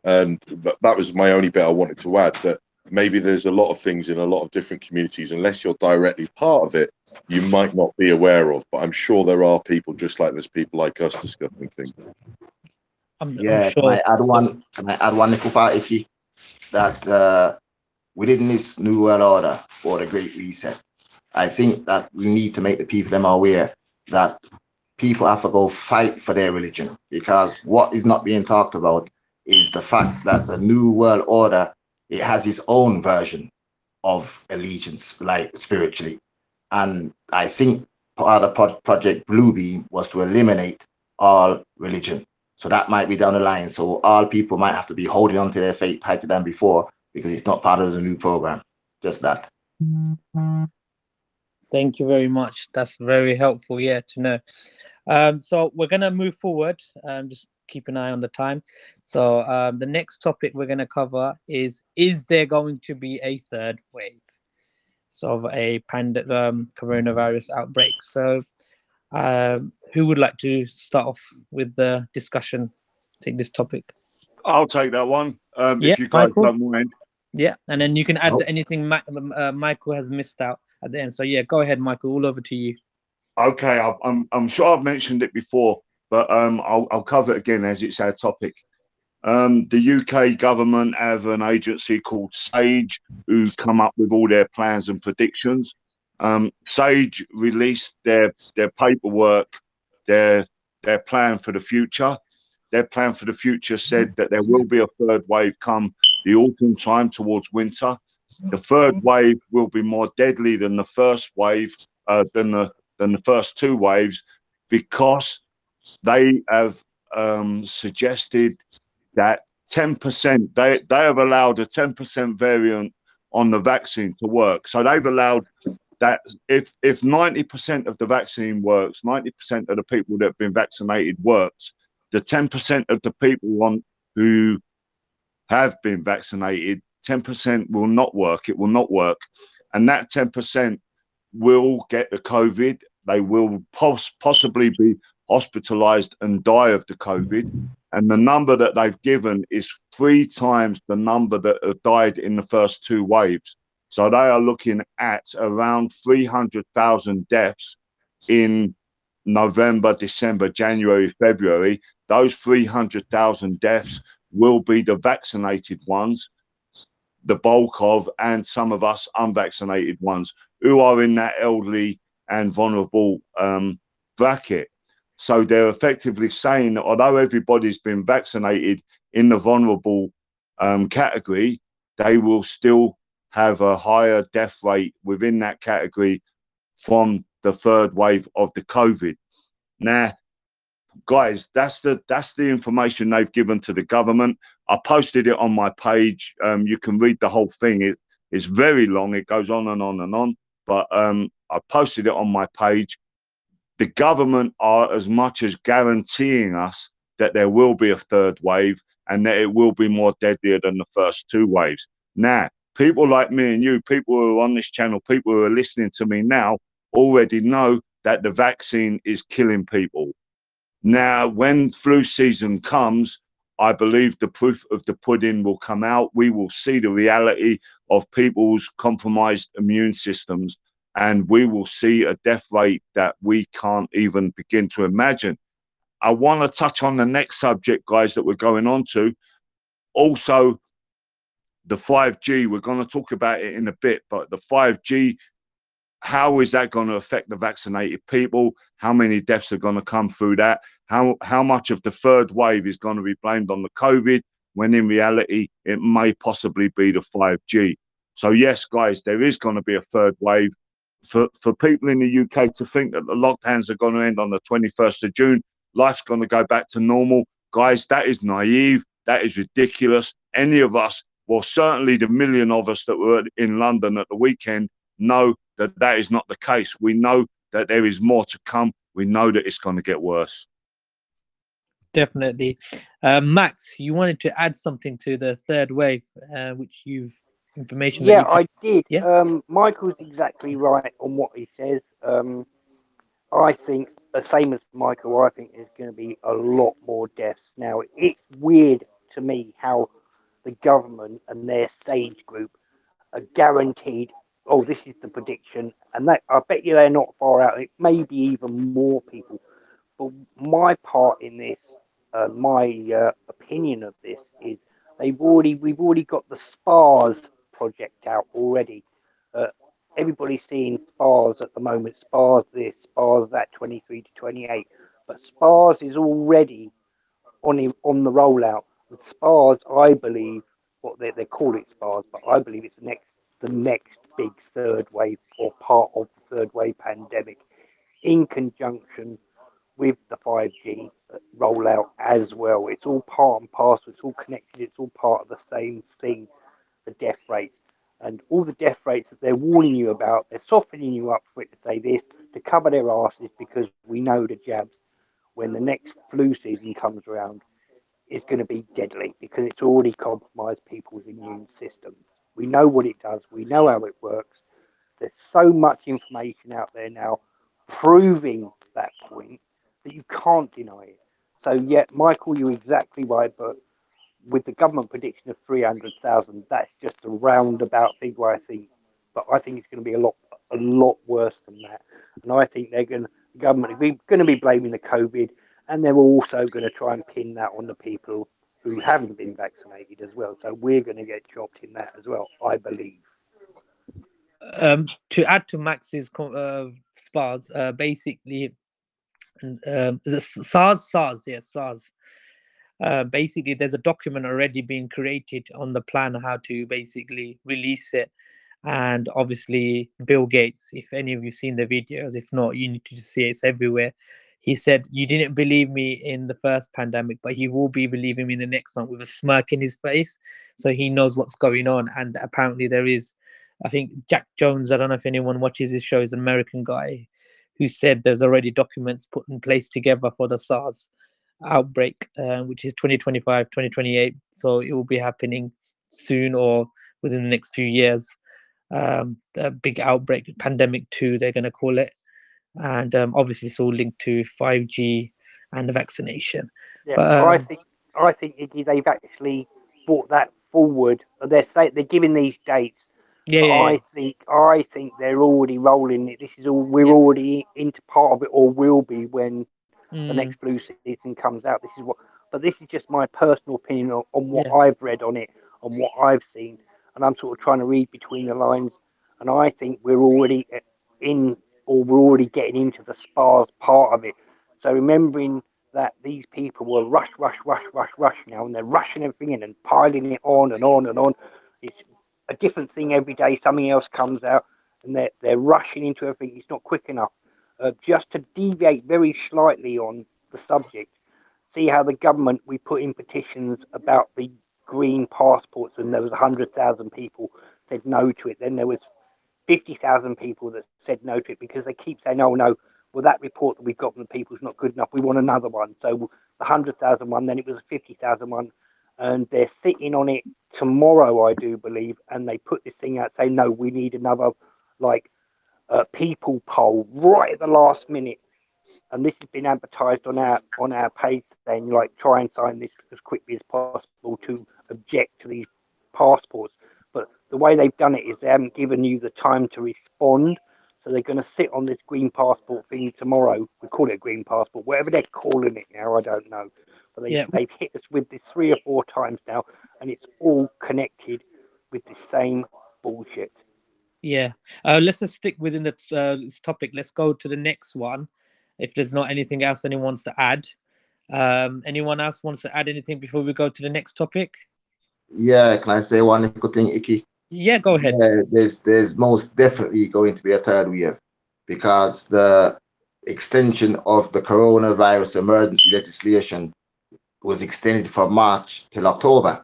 And th- that was my only bit I wanted to add that maybe there's a lot of things in a lot of different communities, unless you're directly part of it, you might not be aware of. But I'm sure there are people just like there's people like us discussing things. I'm, I'm Yeah, can sure. I add one? Can I add one little part, Icky? That uh, within this new world order or the Great Reset, I think that we need to make the people them aware that people have to go fight for their religion because what is not being talked about is the fact that the new world order it has its own version of allegiance, like spiritually, and I think part of Pro- Project Bluebeam was to eliminate all religion. So that might be down the line. So all people might have to be holding on to their faith tighter than before because it's not part of the new program. Just that. Thank you very much. That's very helpful. Yeah, to know. Um, so we're gonna move forward. Um, just keep an eye on the time. So um, the next topic we're gonna cover is: Is there going to be a third wave? So of a pandemic um, coronavirus outbreak. So, um, who would like to start off with the discussion? Take this topic. I'll take that one. Um, Yeah, if you guys Michael. don't mind. Yeah, and then you can add Oh. anything Ma- um, uh, Michael has missed out at the end. So yeah, go ahead, Michael. All over to you. Okay, I- I'm I'm sure I've mentioned it before, but um, I'll I'll cover it again as it's our topic. Um, the UK government have an agency called Sage who come up with all their plans and predictions. Um, Sage released their their paperwork, their their plan for the future. Their plan for the future said that there will be a third wave come the autumn time towards winter. The third wave will be more deadly than the first wave, uh, than the than the first two waves, because they have um, suggested that 10% they they have allowed a 10% variant on the vaccine to work. So they've allowed that if if 90% of the vaccine works, 90% of the people that have been vaccinated works, the 10% of the people on who have been vaccinated, 10% will not work. It will not work. And that 10% will get the COVID. They will pos- possibly be hospitalized and die of the COVID. And the number that they've given is three times the number that have died in the first two waves. So they are looking at around 300,000 deaths in November, December, January, February. Those 300,000 deaths will be the vaccinated ones, the bulk of, and some of us unvaccinated ones who are in that elderly and vulnerable um, bracket. So they're effectively saying that although everybody's been vaccinated in the vulnerable um, category, they will still have a higher death rate within that category from the third wave of the COVID. Now, guys, that's the that's the information they've given to the government. I posted it on my page. Um, you can read the whole thing. It, it's very long. It goes on and on and on. But um, I posted it on my page. The government are as much as guaranteeing us that there will be a third wave and that it will be more deadlier than the first two waves. Now, people like me and you, people who are on this channel, people who are listening to me now, already know that the vaccine is killing people. Now, when flu season comes, I believe the proof of the pudding will come out. We will see the reality of people's compromised immune systems, and we will see a death rate that we can't even begin to imagine. I want to touch on the next subject, guys, that we're going on to. Also, the 5G, we're going to talk about it in a bit, but the 5G how is that going to affect the vaccinated people? How many deaths are going to come through that? How how much of the third wave is going to be blamed on the COVID when in reality it may possibly be the 5G? So yes, guys, there is going to be a third wave. For for people in the UK to think that the lockdowns are going to end on the 21st of June, life's going to go back to normal, guys, that is naive. That is ridiculous. Any of us, well, certainly the million of us that were in London at the weekend, know that that is not the case. We know that there is more to come. We know that it's going to get worse. Definitely. Uh, Max, you wanted to add something to the third wave, uh, which you've information. Yeah, that I did. Yeah. Um, Michael's exactly right on what he says. Um, I think the same as Michael. I think there's going to be a lot more deaths now. It's weird to me how the government and their sage group are guaranteed oh, this is the prediction, and that I bet you they're not far out. It may be even more people. But my part in this, uh, my uh, opinion of this is they've already we've already got the SPARS project out already. Uh, everybody's seeing SPARS at the moment. SPARS this, SPARS that, 23 to 28. But SPARS is already on on the rollout. With SPARS, I believe what they, they call it SPARS, but I believe it's the next the next big third wave or part of the third wave pandemic in conjunction with the 5G rollout as well. It's all part and parcel, it's all connected, it's all part of the same thing the death rates. And all the death rates that they're warning you about, they're softening you up for it to say this to cover their asses because we know the jabs, when the next flu season comes around, is going to be deadly because it's already compromised people's immune systems. We know what it does. We know how it works. There's so much information out there now proving that point that you can't deny it. So, yet, Michael, you're exactly right. But with the government prediction of 300,000, that's just a roundabout figure, I think. But I think it's going to be a lot, a lot worse than that. And I think they're going the government is going to be blaming the COVID, and they're also going to try and pin that on the people who haven't been vaccinated as well. So we're going to get chopped in that as well, I believe. Um, to add to Max's uh, SPARS, uh, basically, um, is SARS? SARS, yes, SARS. Uh, basically, there's a document already being created on the plan how to basically release it. And obviously, Bill Gates, if any of you seen the videos, if not, you need to see it, it's everywhere he said, You didn't believe me in the first pandemic, but he will be believing me in the next one with a smirk in his face. So he knows what's going on. And apparently, there is, I think, Jack Jones, I don't know if anyone watches his show, is an American guy who said there's already documents put in place together for the SARS outbreak, uh, which is 2025, 2028. So it will be happening soon or within the next few years. Um, the big outbreak, pandemic two, they're going to call it and um, obviously it's all linked to 5G and the vaccination. Yeah, But, I um, think I think Iggy, they've actually brought that forward. They're say, they're giving these dates. Yeah, yeah, I think I think they're already rolling it. This is all we're Yeah. already into part of it, or will be when the Mm, next flu season comes out. This is what, but this is just my personal opinion on, on what Yeah. I've read on it, on what I've seen, and I'm sort of trying to read between the lines. And I think we're already in, or we're already getting into the spars part of it. So remembering that these people were rush, rush, rush, rush, rush now, and they're rushing everything in and piling it on and on and on. It's a different thing every day. Something else comes out, and they're they're rushing into everything. It's not quick enough. Uh, just to deviate very slightly on the subject, see how the government we put in petitions about the green passports, and there was hundred thousand people said no to it. Then there was fifty thousand people that said no to it because they keep saying, "Oh no, well that report that we've got from the people is not good enough. We want another one." So the hundred thousand one, then it was a fifty thousand one, and they're sitting on it tomorrow, I do believe, and they put this thing out saying, "No, we need another like uh, people poll right at the last minute." And this has been advertised on our on our page saying like try and sign this as quickly as possible to object to these passports. But the way they've done it is they haven't given you the time to respond. So they're going to sit on this green passport thing tomorrow. We call it a green passport, whatever they're calling it now, I don't know. But they, Yeah. they've hit us with this three or four times now, and it's all connected with the same bullshit. Yeah. Uh, let's just stick within the uh, this topic. Let's go to the next one. If there's not anything else anyone wants to add, um, anyone else wants to add anything before we go to the next topic? Yeah, can I say one little thing, Icky? Yeah, go ahead. Yeah, there's there's most definitely going to be a third wave because the extension of the coronavirus emergency legislation was extended from March till October.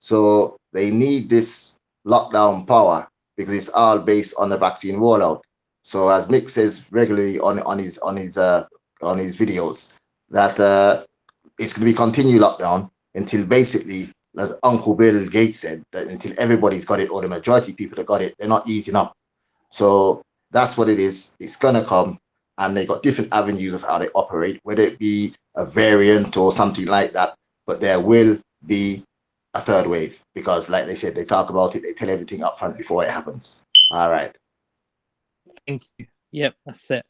So they need this lockdown power because it's all based on the vaccine rollout. So as Mick says regularly on on his on his uh on his videos that uh it's going to be continued lockdown until basically as Uncle Bill Gates said, that until everybody's got it, or the majority of people that got it, they're not easing up. So that's what it is. It's gonna come, and they got different avenues of how they operate, whether it be a variant or something like that. But there will be a third wave because, like they said, they talk about it, they tell everything up front before it happens. All right. Thank you. Yep, that's it.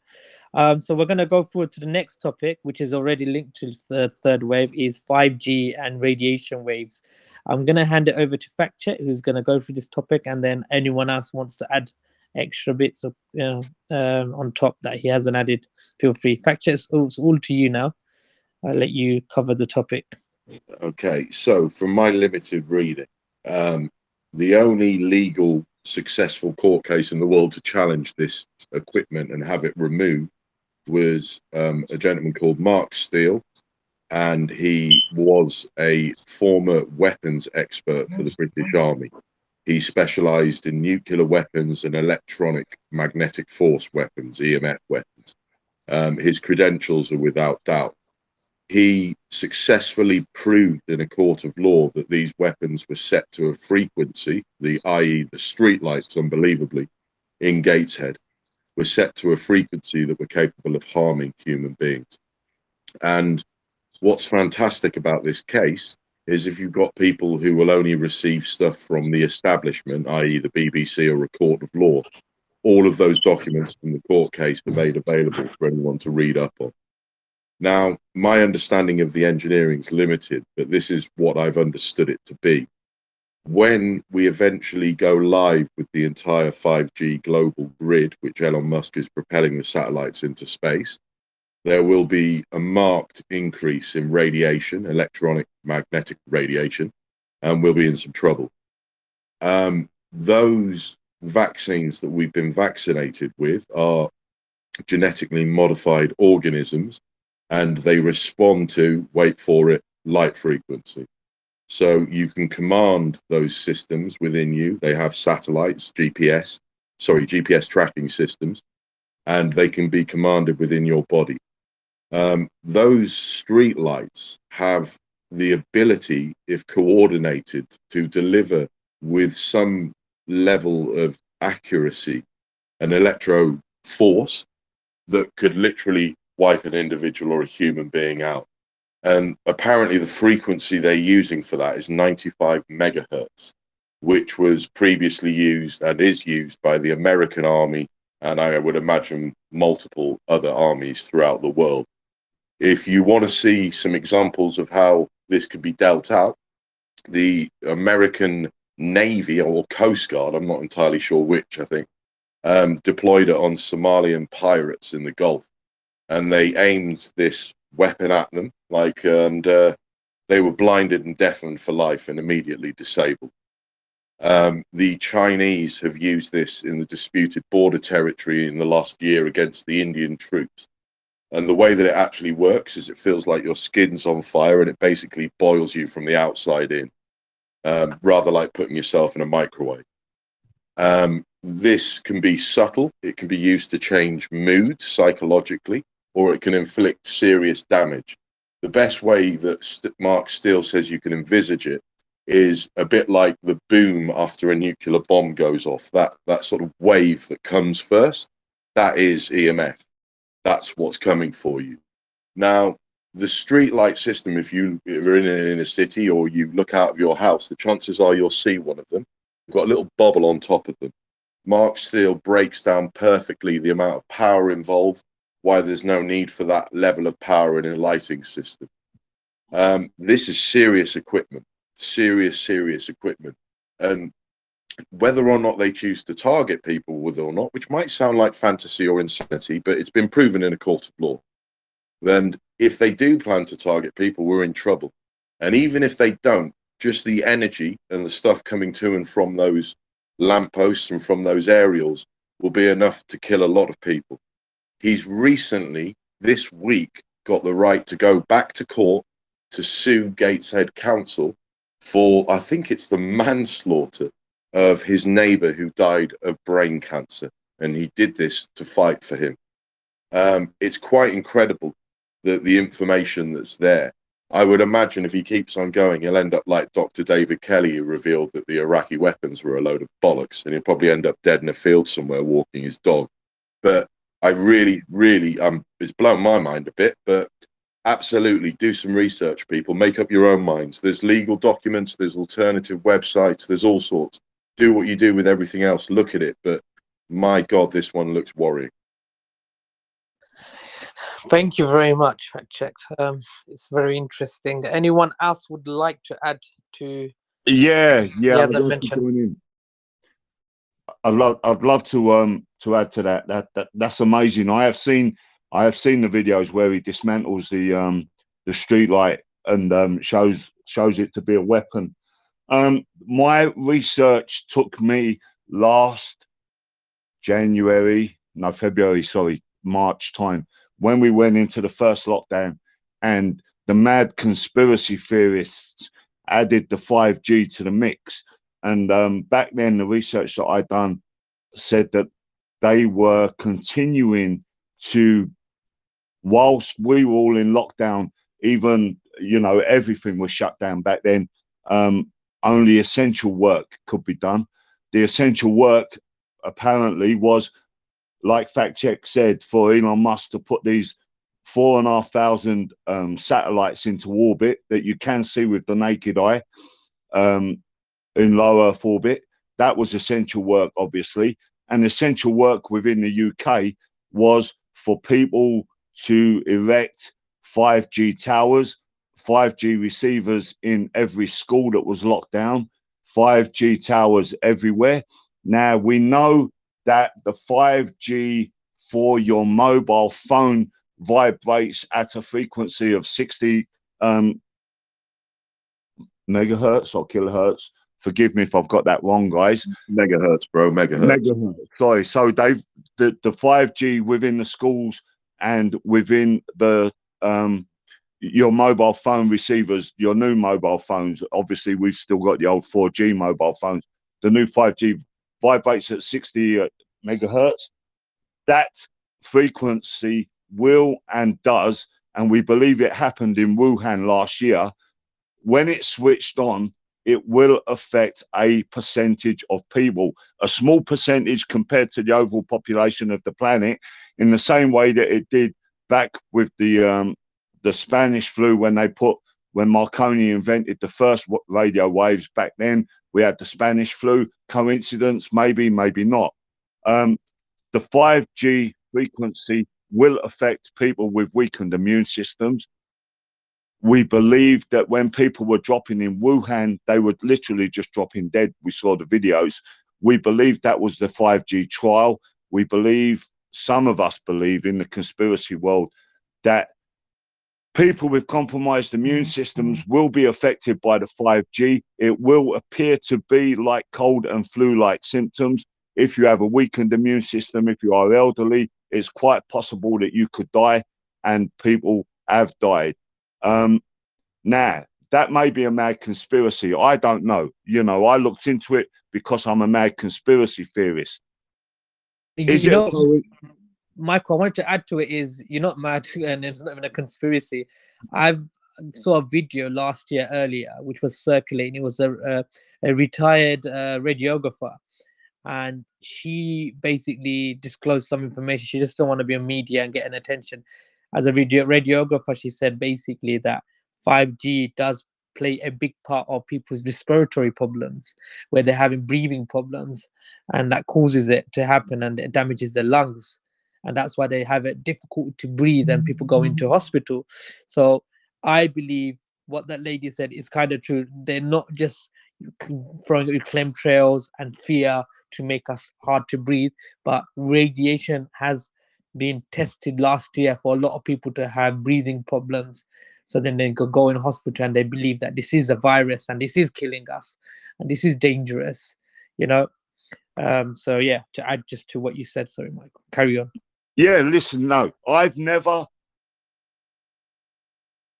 Um, so we're going to go forward to the next topic, which is already linked to the third wave, is 5G and radiation waves. I'm going to hand it over to Fact Check, who's going to go through this topic, and then anyone else wants to add extra bits of you know um, on top that he hasn't added, feel free. Fact Check, it's all, to you now. I'll let you cover the topic. Okay, so from my limited reading, um, the only legal successful court case in the world to challenge this equipment and have it removed was um, a gentleman called Mark Steele, and he was a former weapons expert for the British Army. He specialized in nuclear weapons and electronic magnetic force weapons, EMF weapons. Um, his credentials are without doubt he successfully proved in a court of law that these weapons were set to a frequency, the i.e. the streetlights, unbelievably, in Gateshead, were set to a frequency that were capable of harming human beings. And what's fantastic about this case is if you've got people who will only receive stuff from the establishment, i.e. the BBC or a court of law, all of those documents from the court case are made available for anyone to read up on. Now, my understanding of the engineering is limited, but this is what I've understood it to be. When we eventually go live with the entire 5G global grid, which Elon Musk is propelling the satellites into space, there will be a marked increase in radiation, electronic magnetic radiation, and we'll be in some trouble. Um, those vaccines that we've been vaccinated with are genetically modified organisms and they respond to, wait for it, light frequency. So you can command those systems within you. They have satellites, GPS, sorry, GPS tracking systems, and they can be commanded within your body. Um, those street lights have the ability, if coordinated, to deliver with some level of accuracy an electro force that could literally wipe an individual or a human being out. And apparently, the frequency they're using for that is 95 megahertz, which was previously used and is used by the American Army, and I would imagine multiple other armies throughout the world. If you want to see some examples of how this could be dealt out, the American Navy or Coast Guard, I'm not entirely sure which, I think, um, deployed it on Somalian pirates in the Gulf and they aimed this weapon at them, like, and uh, they were blinded and deafened for life and immediately disabled. Um, the Chinese have used this in the disputed border territory in the last year against the Indian troops. And the way that it actually works is it feels like your skin's on fire and it basically boils you from the outside in, um, rather like putting yourself in a microwave. Um, this can be subtle, it can be used to change mood psychologically, or it can inflict serious damage. The best way that Mark Steele says you can envisage it is a bit like the boom after a nuclear bomb goes off. That that sort of wave that comes first, that is EMF. That's what's coming for you. Now, the street light system, if you are in in a city or you look out of your house, the chances are you'll see one of them. You've got a little bubble on top of them. Mark Steele breaks down perfectly the amount of power involved, why there's no need for that level of power in a lighting system. Um, this is serious equipment serious, serious equipment. And whether or not they choose to target people with it or not, which might sound like fantasy or insanity, but it's been proven in a court of law. Then, if they do plan to target people, we're in trouble. And even if they don't, just the energy and the stuff coming to and from those lampposts and from those aerials will be enough to kill a lot of people. He's recently, this week, got the right to go back to court to sue Gateshead Council for I think it's the manslaughter of his neighbor who died of brain cancer, and he did this to fight for him. Um, it's quite incredible that the information that's there. I would imagine if he keeps on going, he'll end up like Dr. David Kelly, who revealed that the Iraqi weapons were a load of bollocks, and he'll probably end up dead in a field somewhere walking his dog. But I really, really, um, it's blown my mind a bit. But absolutely do some research people make up your own minds there's legal documents there's alternative websites there's all sorts do what you do with everything else look at it but my god this one looks worrying Thank you very much, fact checked. Um, it's very interesting. Anyone else would like to add to? Yeah, yeah. Yes, I'd I love to mentioned- join in. I'd love, I'd love to um to add to that. That that that's amazing. I have seen, I have seen the videos where he dismantles the um the street light and um shows shows it to be a weapon. Um, my research took me last January, no February, sorry, March time when we went into the first lockdown, and the mad conspiracy theorists added the 5G to the mix. And um, back then, the research that I'd done said that they were continuing to, whilst we were all in lockdown, even, you know, everything was shut down back then, um, only essential work could be done. The essential work apparently was, like Fact Check said, for Elon Musk to put these four and a half thousand um, satellites into orbit that you can see with the naked eye um, in low Earth orbit. That was essential work, obviously. And essential work within the UK was for people to erect 5G towers, 5G receivers in every school that was locked down, 5G towers everywhere. Now we know that the 5G for your mobile phone vibrates at a frequency of 60 um, megahertz or kilohertz. Forgive me if I've got that wrong, guys. megahertz bro megahertz Megahertz. Sorry. So they've the, the 5G within the schools and within the um your mobile phone receivers, your new mobile phones. Obviously, we've still got the old 4G mobile phones. The new 5G vibrates at 60 uh, megahertz. That frequency will and does, and we believe it happened in Wuhan last year. When it switched on, it will affect a percentage of people, a small percentage compared to the overall population of the planet, in the same way that it did back with the um, the Spanish flu when they put when Marconi invented the first radio waves back then. We had the Spanish flu. Coincidence? Maybe, maybe not. Um, the 5G frequency will affect people with weakened immune systems. We believe that when people were dropping in Wuhan, they were literally just dropping dead. We saw the videos. We believe that was the 5G trial. We believe some of us believe in the conspiracy world that people with compromised immune systems will be affected by the 5G. It will appear to be like cold and flu like symptoms. If you have a weakened immune system, if you are elderly, it's quite possible that you could die, and people have died. Um, now, that may be a mad conspiracy. I don't know. You know, I looked into it because I'm a mad conspiracy theorist. You, Is you it know, Michael, I wanted to add to it is you're not mad (laughs) and it's not even a conspiracy. I've saw a video last year earlier which was circulating. It was a a, a retired uh, radiographer, and she basically disclosed some information. She just don't want to be on media and get an attention. As a radio, radiographer, she said basically that 5G does play a big part of people's respiratory problems where they're having breathing problems and that causes it to happen and it damages their lungs. And that's why they have it difficult to breathe and people go into mm-hmm. hospital. So i believe what that lady said is kind of true. They're not just throwing out chemtrails and fear to make us hard to breathe but radiation has been tested last year for a lot of people to have breathing problems so then they go, go in hospital and they believe that this is a virus and this is killing us and this is dangerous you know um so yeah to add just to what you said sorry michael carry on Yeah, listen, no, I've never.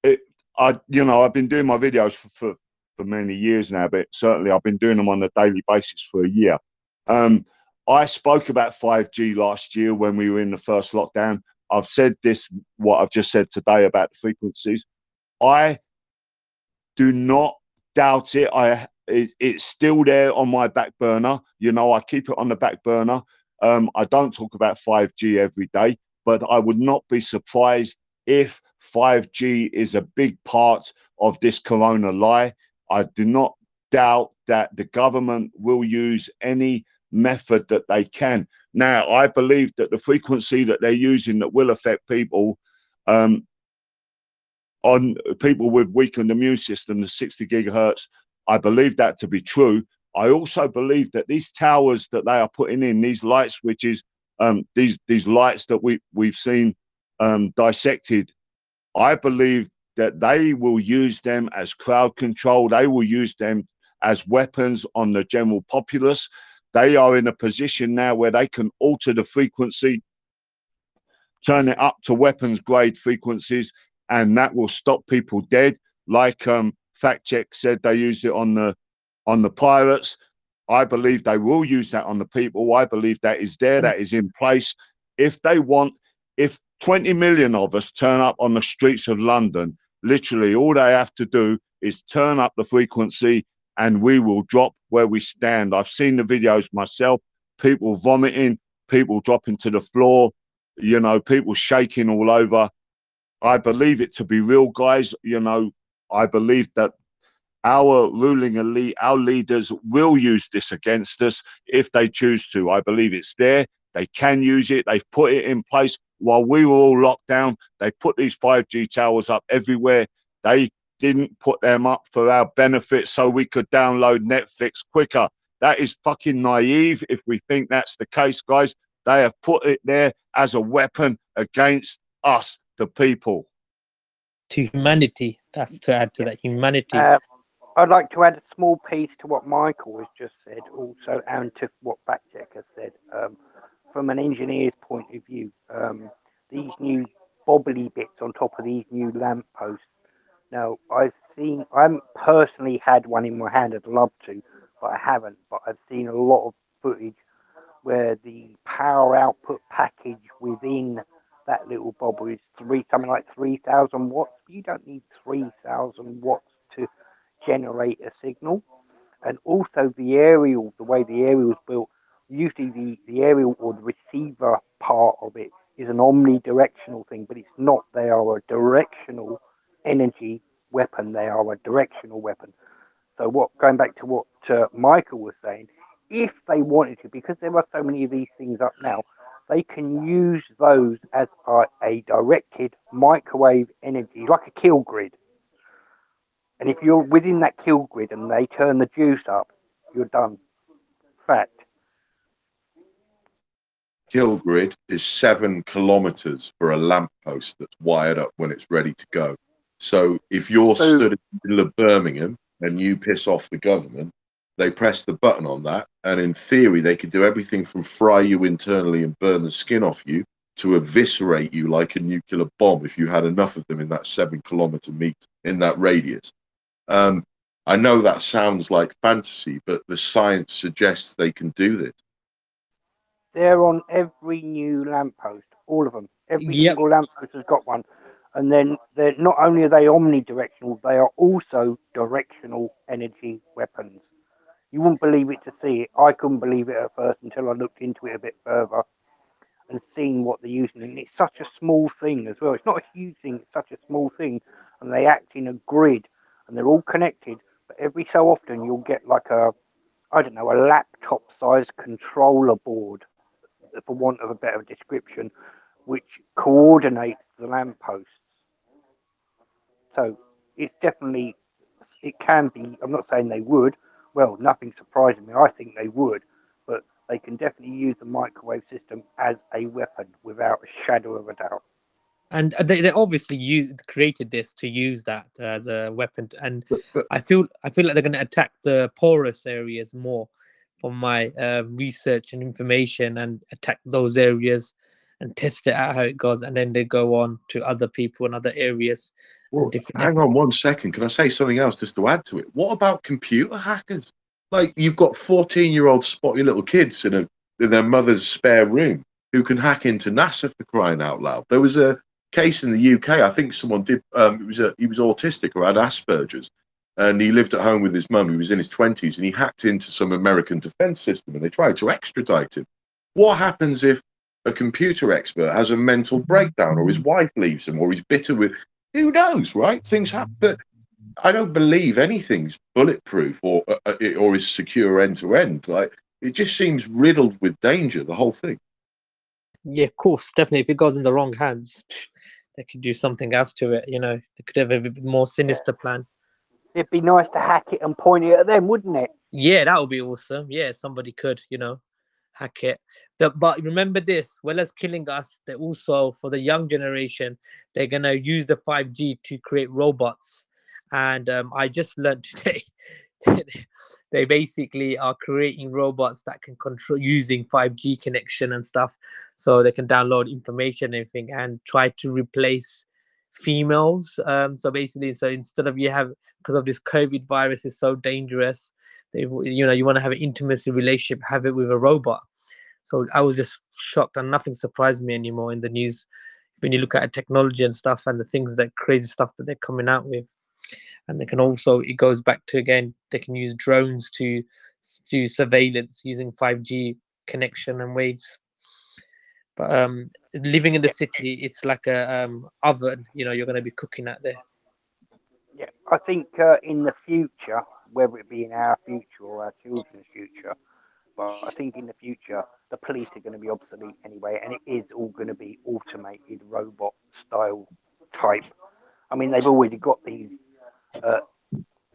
It, I, you know, I've been doing my videos for, for for many years now, but certainly I've been doing them on a daily basis for a year. Um, I spoke about 5G last year when we were in the first lockdown. I've said this, what I've just said today about the frequencies. I do not doubt it. I it, it's still there on my back burner. You know, I keep it on the back burner. Um, I don't talk about 5G every day, but I would not be surprised if 5G is a big part of this corona lie. I do not doubt that the government will use any method that they can. Now, I believe that the frequency that they're using that will affect people um, on people with weakened immune system, the 60 gigahertz, I believe that to be true. I also believe that these towers that they are putting in, these light switches, um, these these lights that we we've seen um, dissected, I believe that they will use them as crowd control. They will use them as weapons on the general populace. They are in a position now where they can alter the frequency, turn it up to weapons grade frequencies, and that will stop people dead. Like um, fact check said, they used it on the on the pirates. I believe they will use that on the people. I believe that is there, that is in place. If they want, if 20 million of us turn up on the streets of London, literally all they have to do is turn up the frequency and we will drop where we stand. I've seen the videos myself, people vomiting, people dropping to the floor, you know, people shaking all over. I believe it to be real, guys. You know, I believe that our ruling elite, our leaders will use this against us if they choose to. I believe it's there. They can use it. They've put it in place while we were all locked down. They put these 5G towers up everywhere. They didn't put them up for our benefit so we could download Netflix quicker. That is fucking naive if we think that's the case, guys. They have put it there as a weapon against us, the people. to humanity that's to add to that humanity Uh, I'd like to add a small piece to what Michael has just said, also, and to what Fact Check has said. Um, from an engineer's point of view, um, these new bobbly bits on top of these new lampposts. Now, I've seen, I haven't personally had one in my hand, I'd love to, but I haven't. But I've seen a lot of footage where the power output package within that little bobble is three, something like 3,000 watts. You don't need 3,000 watts to generate a signal. And also the aerial, the way the aerial is built, usually the, the aerial or the receiver part of it is an omnidirectional thing, but it's not. They are a directional energy weapon. They are a directional weapon. So what, going back to what uh, Michael was saying, if they wanted to, because there are so many of these things up now, they can use those as a, a directed microwave energy, like a kill grid. And if you're within that kill grid and they turn the juice up, you're done. Fact. kill grid is seven kilometers for a lamppost that's wired up when it's ready to go. So if you're So- stood in the middle of Birmingham and you piss off the government, they press the button on that, and in theory, they could do everything from fry you internally and burn the skin off you to eviscerate you like a nuclear bomb if you had enough of them in that seven kilometer meet in that radius. Um, I know that sounds like fantasy, but the science suggests they can do this. They're on every new lamppost, all of them. Every Yep. single lamppost has got one. And then they're not only are they omnidirectional, they are also directional energy weapons. You wouldn't believe it to see it. I couldn't believe it at first until I looked into it a bit further and seen what they're using. And it's such a small thing as well. It's not a huge thing, it's such a small thing. And they act in a grid and they're all connected. But every so often you'll get like a, I don't know, a laptop sized controller board, for want of a better description, which coordinates the lampposts. So it's definitely, it can be, I'm not saying they would, well, nothing surprises me. I think they would, but they can definitely use the microwave system as a weapon without a shadow of a doubt. and they, they obviously used created this to use that as a weapon and But, but i feel i feel like they're going to attack the porous areas more from my uh, research and information and attack those areas and test it out how it goes and then they go on to other people in other areas Well, hang on one second. Can I say something else just to add to it? What about computer hackers? Like you've got 14 year old spotty little kids in a in their mother's spare room who can hack into NASA for crying out loud. There was a case in the UK. I think someone did. Um, it was a he was autistic or had Asperger's, and he lived at home with his mum. He was in his 20s, and he hacked into some American defense system, and they tried to extradite him. What happens if a computer expert has a mental breakdown, or his wife leaves him, or he's bitter with? Who knows, right? Things happen, but I don't believe anything's bulletproof or uh, uh, or is secure end to end. Like it just seems riddled with danger. The whole thing. yeah of course definitely if it goes in the wrong hands they could do something else to it you know they could have a bit more sinister plan It'd be nice to hack it and point it at them, wouldn't it? Yeah, that would be awesome. Yeah, somebody could, you know, hack it. The, but remember this: well as killing us, they also for the young generation, they're gonna use the five G to create robots. And um, I just learned (laughs) today, they basically are creating robots that can control using five G connection and stuff, so they can download information and everything and try to replace females. Um, so basically, so instead of you have because of this COVID virus is so dangerous they you know you want to have an intimacy relationship have it with a robot. So i was just shocked and nothing surprised me anymore in the news. When you look at technology and stuff and the things that crazy stuff that they're coming out with. And they can also it goes back to again they can use drones to do surveillance using 5g connection and waves. But um living in the city it's like a um oven you know you're going to be cooking out there. Yeah, I think uh, in the future, whether it be in our future or our children's future, but I think in the future the police are going to be obsolete anyway, and it is all going to be automated robot style type. I mean, they've already got these uh,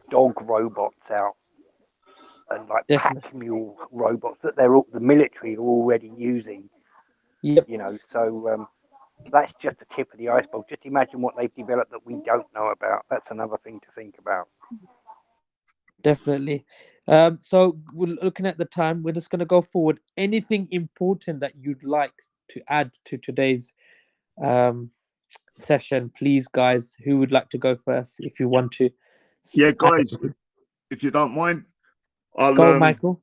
dog robots out and like Definitely. pack mule robots that they're all, the military are already using. yep You know, so um, that's just the tip of the iceberg. Just imagine what they've developed that we don't know about. That's another thing to think about. Definitely um so we're looking at the time we're just going to go forward anything important that you'd like to add to today's um session please guys who would like to go first if you want to Yeah, guys, if you don't mind, I'll go um, michael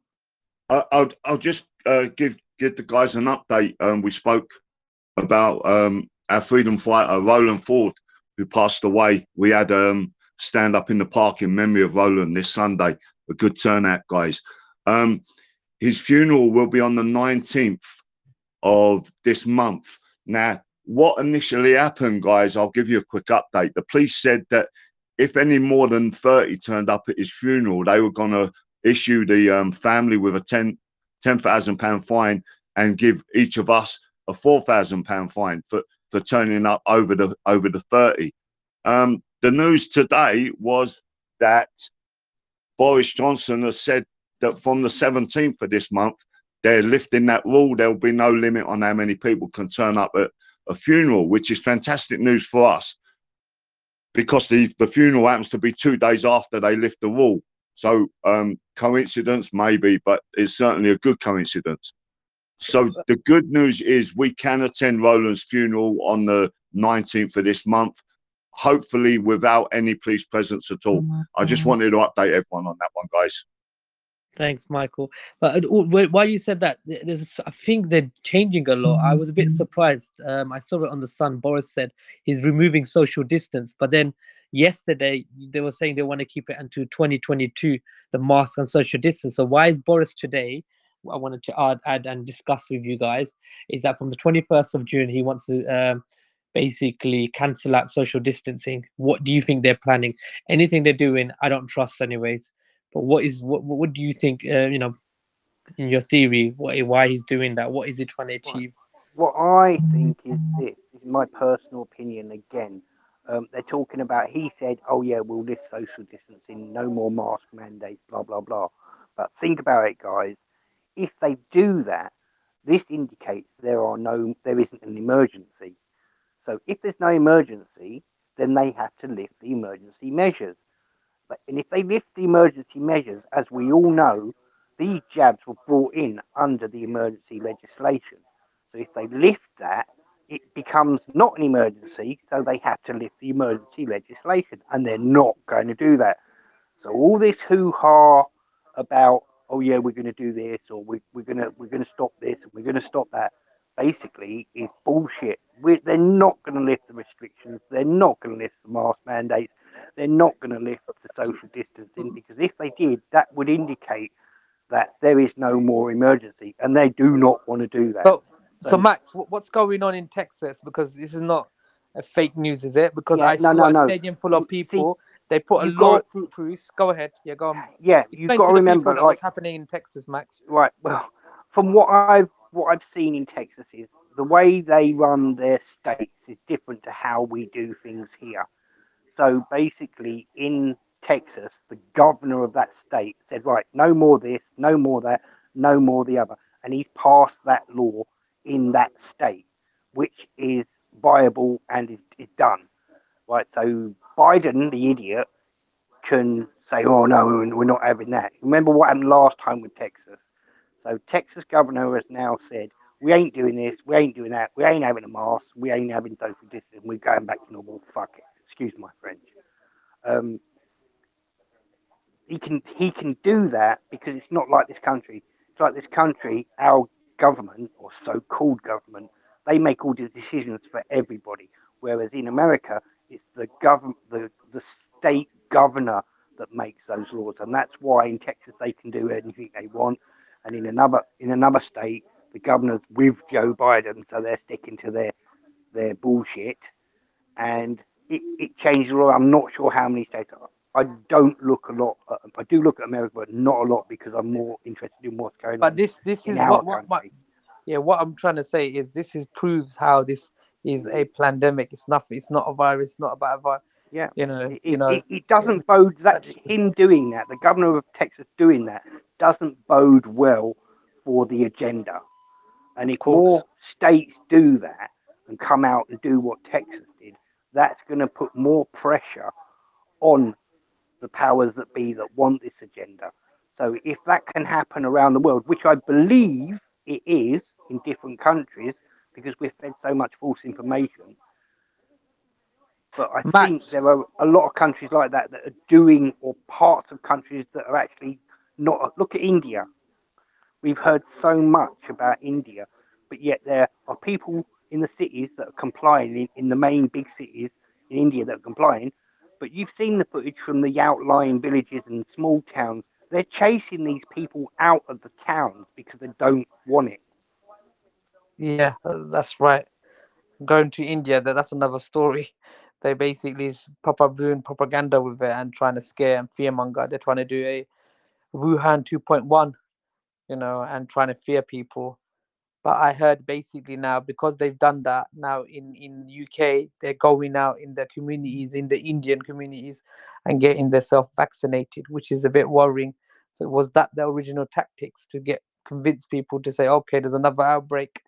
I- I'll I'll just uh, give give the guys an update. Um, we spoke about um, our freedom fighter Roland Ford, who passed away. We had um, stand up in the park in memory of Roland this Sunday. A good turnout, guys. Um, his funeral will be on the nineteenth of this month. Now, what initially happened, guys? I'll give you a quick update. The police said that if any more than thirty turned up at his funeral, they were going to issue the um, family with a 10 10,000 pound fine and give each of us a 4,000 pound fine for for turning up over the over the 30 um the news today was that Boris Johnson has said that from the 17th of this month they're lifting that rule. There'll be no limit on how many people can turn up at a funeral, which is fantastic news for us because the, the funeral happens to be two days after they lift the rule. So um, coincidence maybe, but it's certainly a good coincidence. So the good news is we can attend Roland's funeral on the 19th of this month, hopefully without any police presence at all. I just wanted to update everyone on that one, guys. Thanks, Michael. But uh, while you said that, there's, I think they're changing a lot. I was a bit surprised. Um, I saw it on the Sun. Boris said he's removing social distance, but then yesterday they were saying they want to keep it until 2022, the mask and social distance. So why is Boris today? I wanted to add, add and discuss with you guys is that from the 21st of June, he wants to um, basically cancel out social distancing. What do you think they're planning? Anything they're doing, I don't trust, anyways. But what is what? What do you think? Uh, you know, in your theory, what, why he's doing that? What is he trying to achieve? What I think is this, is my personal opinion again. Um, they're talking about, he said, oh yeah, we'll lift social distancing, no more mask mandates, blah, blah, blah. But think about it, guys. If they do that, this indicates there are no, there isn't an emergency. So if there's no emergency, then they have to lift the emergency measures. But, and if they lift the emergency measures, as we all know, these jabs were brought in under the emergency legislation. So if they lift that, it becomes not an emergency, so they have to lift the emergency legislation, and they're not going to do that. So all this hoo-ha about, oh yeah, we're going to do this, or we, we're going to we're going to stop this, and we're going to stop that, basically is bullshit. We're, they're not going to lift the restrictions. They're not going to lift the mask mandates. They're not going to lift the social distancing because if they did, that would indicate that there is no more emergency, and they do not want to do that. So, so So- Max, what's going on in Texas? Because this is not a fake news, is it? Because Yeah, I no, saw no, a no. stadium full of See, people. they put a lot of fruit proofs. Go ahead. Yeah, go on. yeah, you've Explain got to people remember, like, what's happening in Texas, Max. right. Well, from what I've what I've seen in Texas is the way they run their states is different to how we do things here. So basically, in Texas, the governor of that state said, right, no more this, no more that, no more the other, and he's passed that law in that state, which is viable and is, is done. Right. So Biden, the idiot, can say, oh no, we're not having that. Remember what happened last time with Texas? So Texas governor has now said, we ain't doing this, we ain't doing that, we ain't having a mask, we ain't having social distancing, we're going back to normal. Fuck it. Excuse my French. Um, he can he can do that because it's not like this country. It's like this country, our government or so-called government, they make all the decisions for everybody. Whereas in America, it's the government, the the state governor that makes those laws, and that's why in Texas they can do anything they want, and in another in another state the governor's with Joe Biden, so they're sticking to their their bullshit, and it, it changed the law. I'm not sure how many states. I don't look a lot. At, I do look at America, but not a lot because I'm more interested in what's going But on But this this is what, what, what yeah what I'm trying to say is this is proves how this is a pandemic. It's nothing. It's not a virus. It's not about a virus. Yeah. You know. It, you know. it, it doesn't bode that that's- him doing that, the governor of Texas doing that, doesn't bode well for the agenda. And if course. more states do that and come out and do what Texas did, that's going to put more pressure on the powers that be that want this agenda. So if that can happen around the world, which I believe it is in different countries, because we're fed so much false information. But I think there are a lot of countries like that that are doing, or parts of countries that are actually not. Look at India. We've heard so much about India, but yet there are people in the cities that are complying, in, in the main big cities in India that are complying. But you've seen the footage from the outlying villages and small towns. They're chasing these people out of the towns because they don't want it. Yeah, that's right. Going to India, that's another story. They basically s- proper doing propaganda with it and trying to scare and fearmonger. They're trying to do a Wuhan 2.1, you know, and trying to fear people. But I heard basically now because they've done that now in in UK, they're going out in the communities, in the Indian communities, and getting themselves vaccinated, which is a bit worrying. So was that the original tactics to get convince people to say, okay, there's another outbreak,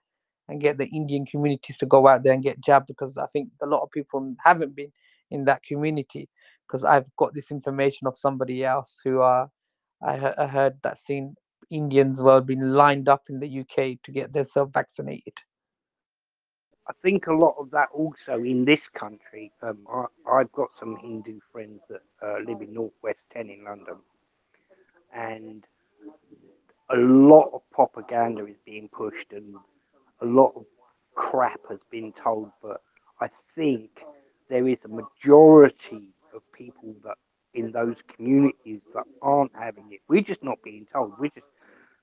and get the Indian communities to go out there and get jabbed because I think a lot of people haven't been in that community because I've got this information of somebody else who are I, he- I heard that seen Indians were being lined up in the UK to get themselves vaccinated. I think a lot of that also in this country. Um, I, I've got some Hindu friends that uh, live in Northwest 10 in London, and a lot of propaganda is being pushed, and a lot of crap has been told. But I think there is a majority of people that in those communities that aren't having it. We're just not being told. We're just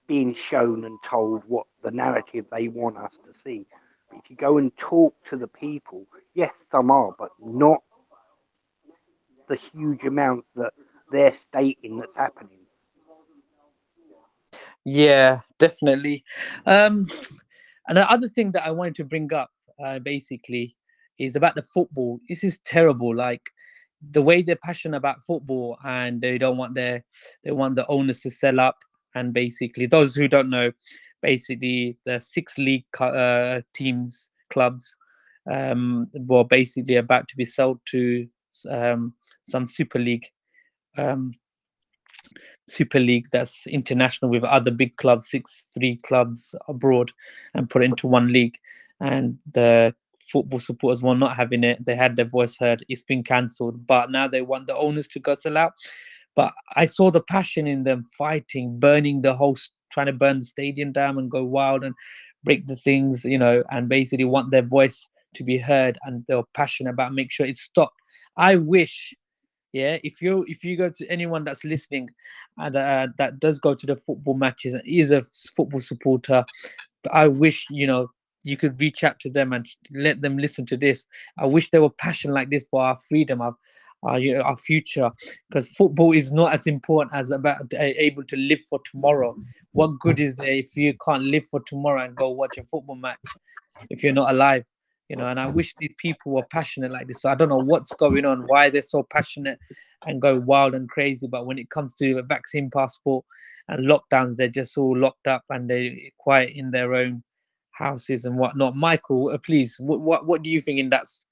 being shown and told what the narrative they want us to see. But if you go and talk to the people, yes, some are, but not the huge amounts that they're stating that's happening. Yeah, definitely. Um, and the other thing that I wanted to bring up, uh, basically, is about the football. This is terrible. Like the way they're passionate about football, and they don't want their, they want the owners to sell up. And basically, those who don't know, basically the six league uh, teams, clubs, um, were basically about to be sold to um, some Super League. Um, Super League that's international with other big clubs, six three clubs abroad, and put it into one league. And the football supporters were not having it. They had their voice heard. It's been cancelled, but now they want the owners to go sell out. But I saw the passion in them fighting, burning the whole, trying to burn the stadium down and go wild and break the things, you know, and basically want their voice to be heard. And they're passionate about make sure it stopped. I wish yeah if you if you go to anyone that's listening and uh, that does go to the football matches and is a football supporter i wish you know you could reach out to them and let them listen to this. I wish they were passionate like this for our freedom our our, know, our future because football is not as important as about uh, able to live for tomorrow. What good is there if you can't live for tomorrow and go watch a football match if you're not alive you know and i wish these people were passionate like this. So i don't know what's going on why they're so passionate and go wild and crazy but when it comes to a vaccine passport and lockdowns they're just all locked up and they're quiet in their own houses and whatnot. Michael uh, please what, what what do you think in that's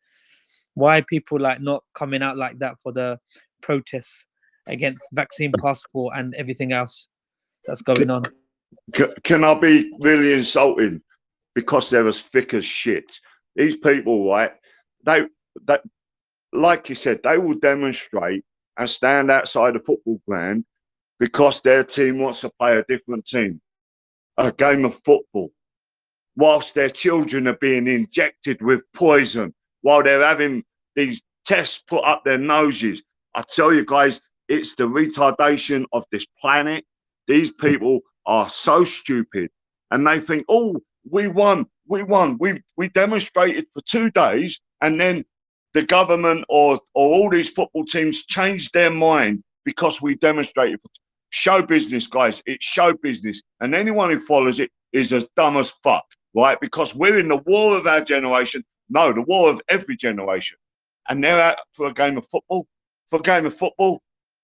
why people like not coming out like that for the protests against vaccine passport and everything else that's going on? can I be really insulting? Because they're as thick as shit? These people, right? They, that, like you said, they will demonstrate and stand outside the football ground because their team wants to play a different team, a game of football, whilst their children are being injected with poison, while they're having these tests put up their noses. I tell you guys, it's the retardation of this planet. These people are so stupid and they think, oh, we won, we won. We we demonstrated for two days and then the government or or all these football teams changed their mind because we demonstrated show business, guys. It's show business. And anyone who follows it is as dumb as fuck, right? Because we're in the war of our generation. No, the war of every generation. And they're out for a game of football. For a game of football.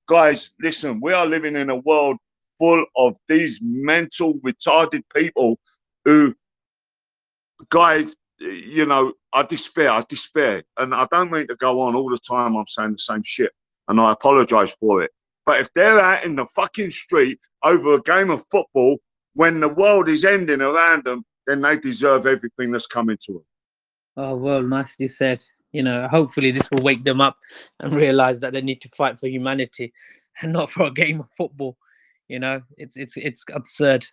Guys, listen, we are living in a world full of these mental retarded people who guys you know i despair i despair and i don't mean to go on all the time i'm saying the same shit and i apologize for it but if they're out in the fucking street over a game of football when the world is ending around them then they deserve everything that's coming to them Oh well, nicely said. You know, hopefully this will wake them up and realize that they need to fight for humanity and not for a game of football. You know, it's it's it's absurd,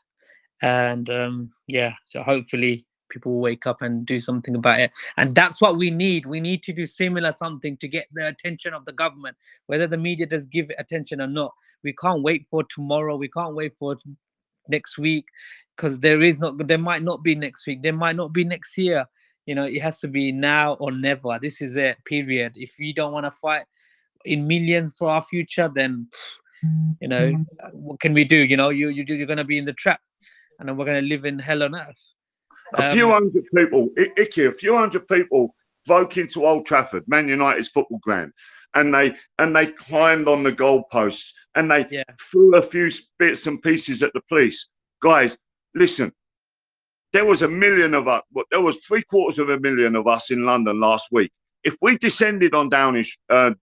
and um, yeah. So hopefully people will wake up and do something about it. And that's what we need. We need to do similar something to get the attention of the government, whether the media does give attention or not. We can't wait for tomorrow. We can't wait for next week because there is not. There might not be next week. There might not be next year you know it has to be now or never this is it period if we don't want to fight in millions for our future then you know uh, what can we do you know you, you you're going to be in the trap and then we're going to live in hell on earth a few Um, hundred people, I- Icky, a few hundred people broke into Old Trafford, Man United's football ground, and they and they climbed on the goalposts and they Yeah. threw a few bits and pieces at the police. Guys, listen, there was a million of us, but there was three quarters of a million of us in London last week. If we descended on Downing, uh,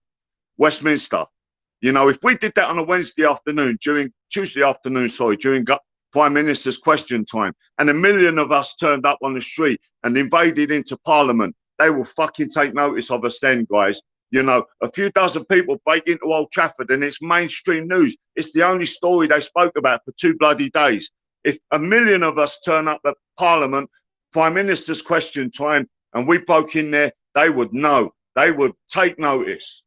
Westminster, you know, if we did that on a Wednesday afternoon during Tuesday afternoon, sorry, during Prime Minister's question time, and a million of us turned up on the street and invaded into Parliament, they will fucking take notice of us then, guys. You know, a few dozen people break into Old Trafford and it's mainstream news. It's the only story they spoke about for two bloody days. If a million of us turn up at Parliament, Prime Minister's question time, and we broke in there, they would know. They would take notice.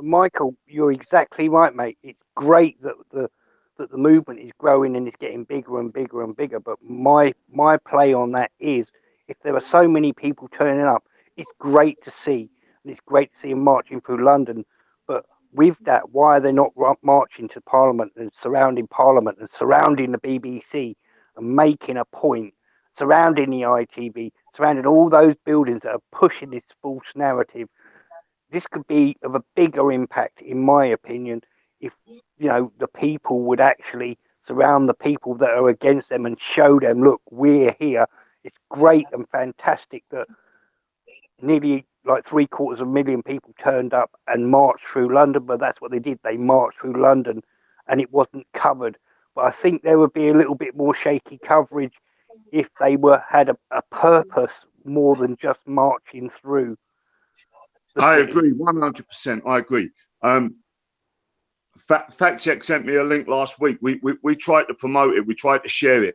Michael, you're exactly right, mate. It's great that the that the movement is growing and it's getting bigger and bigger and bigger. But my my play on that is if there are so many people turning up, it's great to see and it's great to see them marching through London. But with that, why are they not marching to Parliament and surrounding Parliament and surrounding the BBC and making a point, surrounding the ITV, surrounding all those buildings that are pushing this false narrative? This could be of a bigger impact, in my opinion, if you know the people would actually surround the people that are against them and show them, look, we're here. It's great and fantastic that nearly like three quarters of a million people turned up and marched through London, but that's what they did. They marched through London and it wasn't covered. But I think there would be a little bit more shaky coverage if they were had a, a purpose more than just marching through. I city. agree, one hundred percent. I agree. Um, Fact, Check sent me a link last week. We, we we tried to promote it. We tried to share it.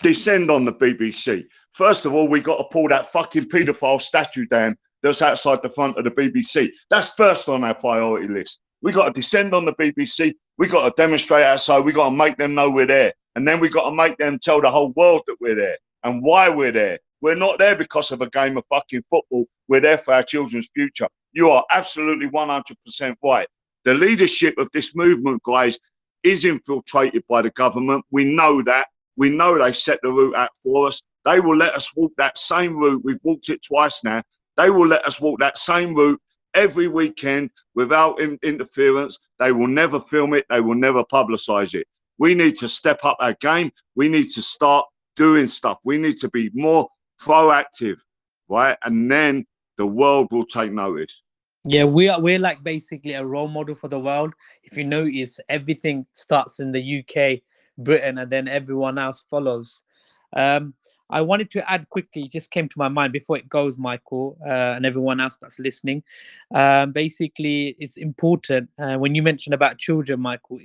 Descend on the BBC. First of all, we got to pull that fucking paedophile statue down that's outside the front of the BBC. That's first on our priority list. We got to descend on the BBC. We got to demonstrate outside. We got to make them know we're there. And then we got to make them tell the whole world that we're there and why we're there. We're not there because of a game of fucking football. We're there for our children's future. You are absolutely 100% right. The leadership of this movement, guys, is infiltrated by the government. We know that. We know they set the route out for us. They will let us walk that same route. We've walked it twice now. They will let us walk that same route every weekend without in- interference. They will never film it. They will never publicize it. We need to step up our game. We need to start doing stuff. We need to be more proactive, right? And then the world will take notice. Yeah, we are we're like basically a role model for the world. If you notice, everything starts in the UK, Britain, and then everyone else follows. Um, I wanted to add quickly, just came to my mind before it goes, Michael, uh, and everyone else that's listening. Um, basically, it's important uh, when you mentioned about children, Michael.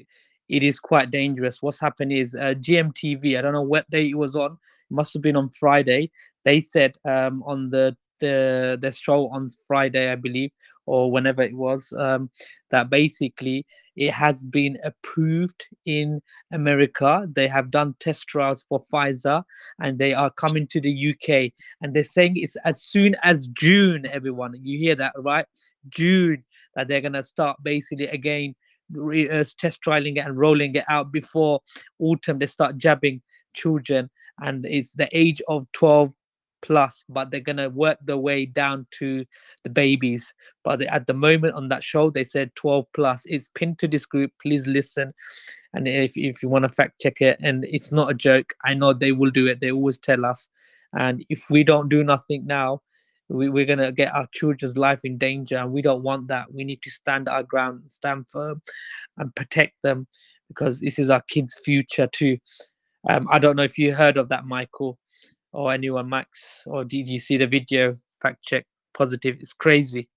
It is quite dangerous. What's happened is uh, GMTV. I don't know what day it was on. It must have been on Friday. They said um, on the the the show on Friday, I believe, or whenever it was, um, that basically it has been approved in America. They have done test trials for Pfizer and they are coming to the UK. And they're saying it's as soon as June, everyone. You hear that, right? June, that they're going to start basically again re- uh, test trialing it and rolling it out before autumn. They start jabbing children. And it's the age of 12 plus, but they're gonna work their way down to the babies. But they, at the moment on that show, they said 12 plus. It's pinned to this group. Please listen, and if if you want to fact check it, and it's not a joke. I know they will do it. They always tell us, and if we don't do nothing now. We, we're gonna get our children's life in danger, and we don't want that. We need to stand our ground, stand firm, and protect them because this is our kids' future too. Um, I don't know if you heard of that, Michael or anyone max? Or did you see the video fact check positive? It's crazy.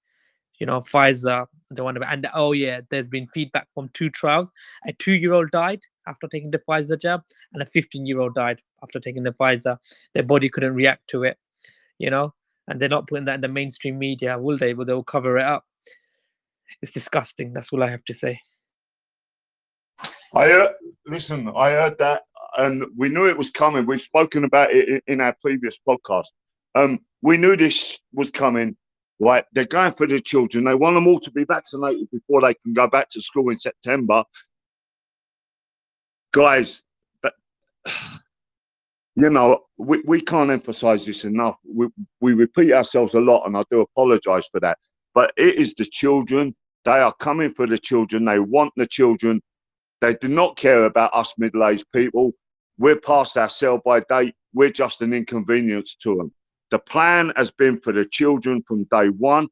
You know pfizer the one and oh yeah there's been feedback from two trials. A two year old died after taking the pfizer jab and a 15 year old died after taking the pfizer. Their body couldn't react to it you know? And they're not putting that in the mainstream media will they? But they'll cover it up? It's disgusting that's all i have to say. I heard listen i heard that and we knew it was coming. We've spoken about it in our previous podcast. Um, we knew this was coming. Right, they're going for the children. They want them all to be vaccinated before they can go back to school in September. Guys, but (sighs) you know, we, we can't emphasize this enough. We, we repeat ourselves a lot, and I do apologize for that. But it is the children. They are coming for the children. They want the children. They do not care about us middle-aged people. We're past our sell-by date. We're just an inconvenience to them. The plan has been for the children from day one.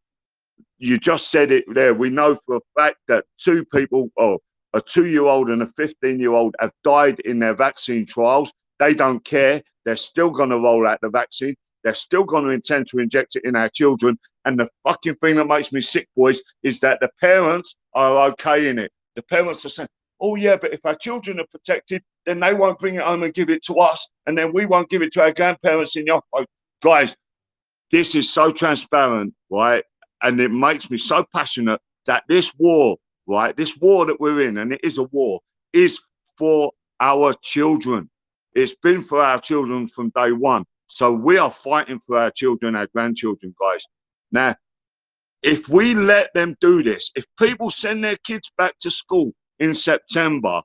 You just said it there. We know for a fact that two people, or a two-year-old and a 15-year-old, have died in their vaccine trials. They don't care. They're still going to roll out the vaccine. They're still going to intend to inject it in our children. And the fucking thing that makes me sick, boys, is that the parents are okay in it. The parents are saying, oh, yeah, but if our children are protected, then they won't bring it home and give it to us. And then we won't give it to our grandparents in your guys. This is so transparent, right? And it makes me so passionate that this war, right? This war that we're in, and it is a war, is for our children. It's been for our children from day one. So we are fighting for our children, our grandchildren, guys. Now, if we let them do this, if people send their kids back to school in September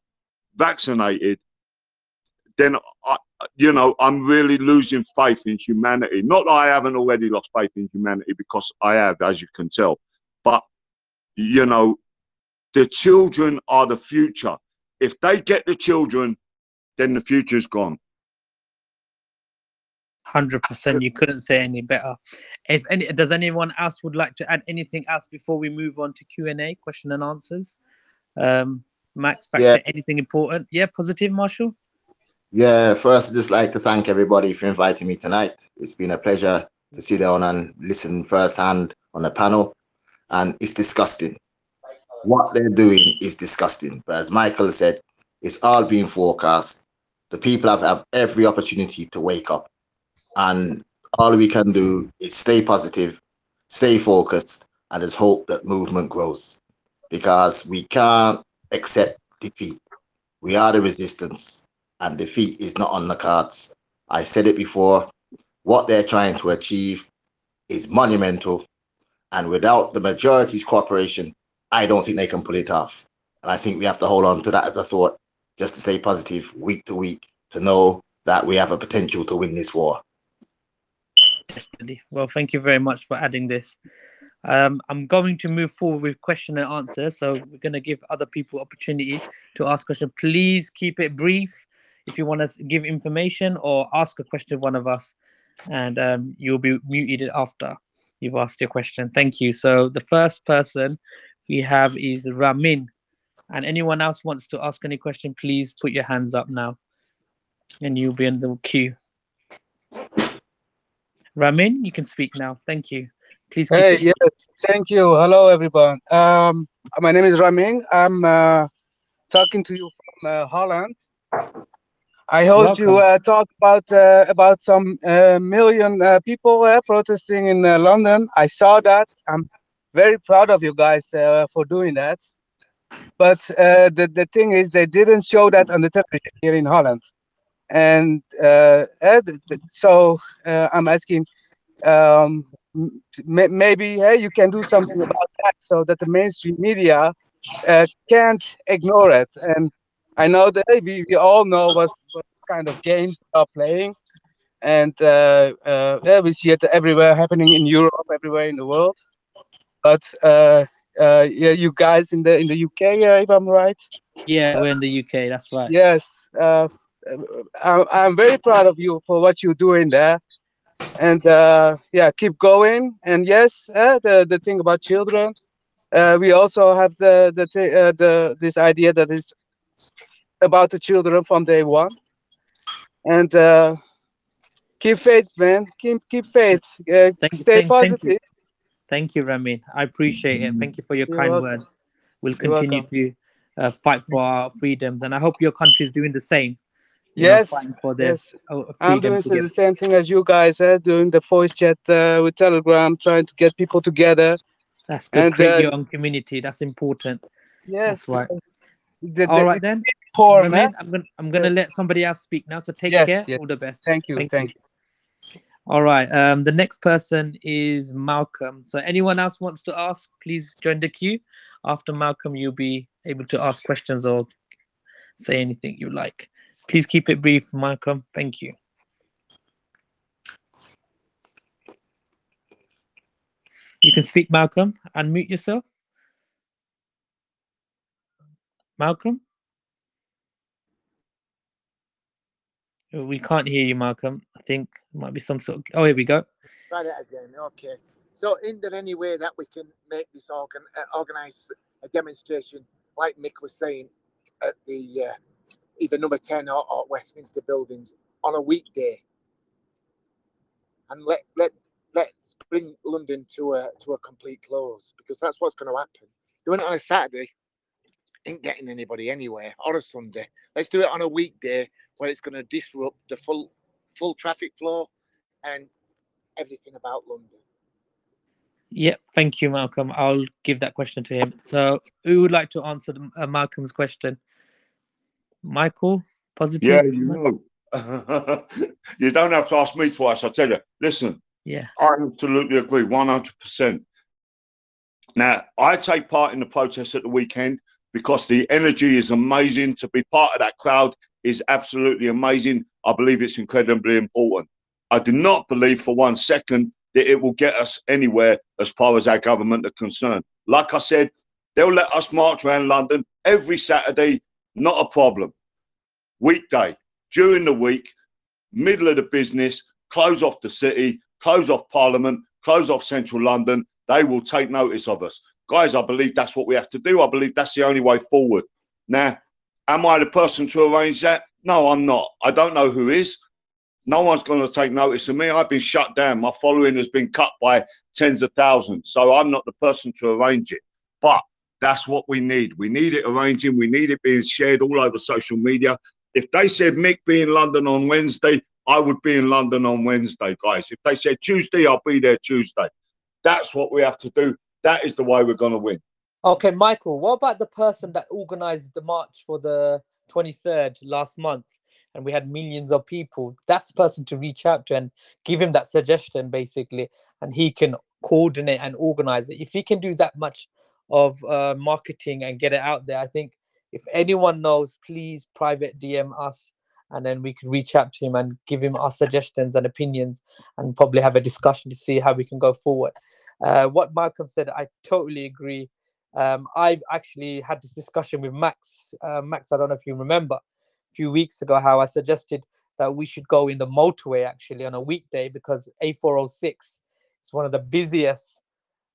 vaccinated, then I, you know I'm really losing faith in humanity. Not that I haven't already lost faith in humanity because I have, as you can tell. But you know, the children are the future. If they get the children, then the future's gone. Hundred percent. You couldn't say any better. If any, does anyone else would like to add anything else before we move on to Q and A, question and answers? Um, Max, Factor, Yeah. anything important? Yeah, positive, Marshall. Yeah, first, I'd just like to thank everybody for inviting me tonight. It's been a pleasure to sit down and listen firsthand on the panel, and it's disgusting. What they're doing is disgusting. But as Michael said, it's all being forecast. The people have, have every opportunity to wake up, and all we can do is stay positive, stay focused, and just hope that movement grows because we can't accept defeat. We are the resistance and defeat is not on the cards. I said it before. What they're trying to achieve is monumental, and without the majority's cooperation, I don't think they can pull it off. And I think we have to hold on to that as a thought, just to stay positive week to week, to know that we have a potential to win this war. Definitely. Well, thank you very much for adding this. Um, I'm going to move forward with question and answer. So we're going to give other people opportunity to ask questions. Please keep it brief. If you want to give information or ask a question of one of us, and um, you'll be muted after you've asked your question. Thank you. So the first person we have is Ramin. And anyone else wants to ask any question, please put your hands up now, and you'll be in the queue. Ramin, you can speak now. Thank you. Please. Hey, yes, thank you. Hello, everyone. Um, my name is Ramin. I'm uh, talking to you from uh, Holland. I heard you Welcome. uh, talk about uh, about some uh, million uh, people uh, protesting in uh, London. I saw that. I'm very proud of you guys uh, for doing that. But uh, the the thing is, they didn't show that on the television here in Holland. And so uh, I'm asking, um, maybe hey, you can do something about that so that the mainstream media uh, can't ignore it. And I know that we, we all know what, what kind of games are playing, and uh, uh, yeah, we see it everywhere happening in Europe, everywhere in the world. But uh, uh, yeah, you guys in the in the UK, uh, if I'm right, Yeah, we're in the UK. That's right. yes, uh, I, I'm very proud of you for what you're doing there, and uh, yeah, keep going. And yes, uh, the the thing about children, uh, we also have the the uh, the this idea that is about the children from day one, and uh, keep faith, man. Keep keep faith. Uh, Thank you, stay thank- thank you. positive. Thank you, Ramin. I appreciate it. Thank you for your You're kind welcome. words. We'll continue to uh, fight for our freedoms, and I hope your country is doing the same. you know, Yes, for their Yes. uh, I'm doing to so get- the same thing as you guys, uh, doing the voice chat uh, with Telegram, trying to get people together. That's good. and, Create uh, your own community. That's important. Yes, That's right. The, All the right then. poor Ramin, man. I'm gonna I'm gonna let somebody else speak now. So take Yes, care. yes. All the best. Thank you, thank, you. All right. Um, the next person is Malcolm. So anyone else wants to ask, please join the queue. After Malcolm, you'll be able to ask questions or say anything you like. Please keep it brief, Malcolm. Thank you. You can speak, Malcolm. Unmute yourself. Malcolm? Oh, we can't hear you, Malcolm. I think it might be some sort of. Oh, here we go. Try that again. Okay. So, in there any way that we can make this organ, uh, organize a demonstration, like Mick was saying, at the uh, either number 10 or, or, Westminster buildings on a weekday? And let, let, let's bring London to a, to a complete close because that's what's going to happen. Doing it on a Saturday, ain't getting anybody anywhere, or a Sunday. Let's do it on a weekday where it's going to disrupt the full full traffic flow and everything about London. Yep. Thank you, Malcolm. I'll give that question to him. So, who would like to answer the, uh, Malcolm's question? Michael, positive. Yeah, you know. (laughs) you don't have to ask me twice. I tell you. Listen, Yeah. I absolutely agree, one hundred percent. Now, I take part in the protest at the weekend because the energy is amazing. To be part of that crowd is absolutely amazing. I believe it's incredibly important. I do not believe for one second that it will get us anywhere as far as our government are concerned. Like I said, they'll let us march around London every Saturday, not a problem. Weekday, during the week, middle of the business, close off the city, close off Parliament, close off central London. They will take notice of us. Guys, I believe that's what we have to do. I believe that's the only way forward. Now, am I the person to arrange that? No, I'm not. I don't know who is. No one's going to take notice of me. I've been shut down. My following has been cut by tens of thousands. So I'm not the person to arrange it. But that's what we need. We need it arranging. We need it being shared all over social media. If they said Mick be in London on Wednesday, I would be in London on Wednesday, guys. If they said Tuesday, I'll be there Tuesday. That's what we have to do. That is the way we're going to win. Okay, Michael, what about the person that organized the march for the 23rd last month and we had millions of people? That's the person to reach out to and give him that suggestion basically, and he can coordinate and organize it. If he can do that much of uh, marketing and get it out there, I think if anyone knows, please private DM us and then we can reach out to him and give him our suggestions and opinions and probably have a discussion to see how we can go forward. Uh, what Malcolm said, I totally agree. Um, I actually had this discussion with Max. Uh, Max, I don't know if you remember a few weeks ago how I suggested that we should go in the motorway actually on a weekday because A406 is one of the busiest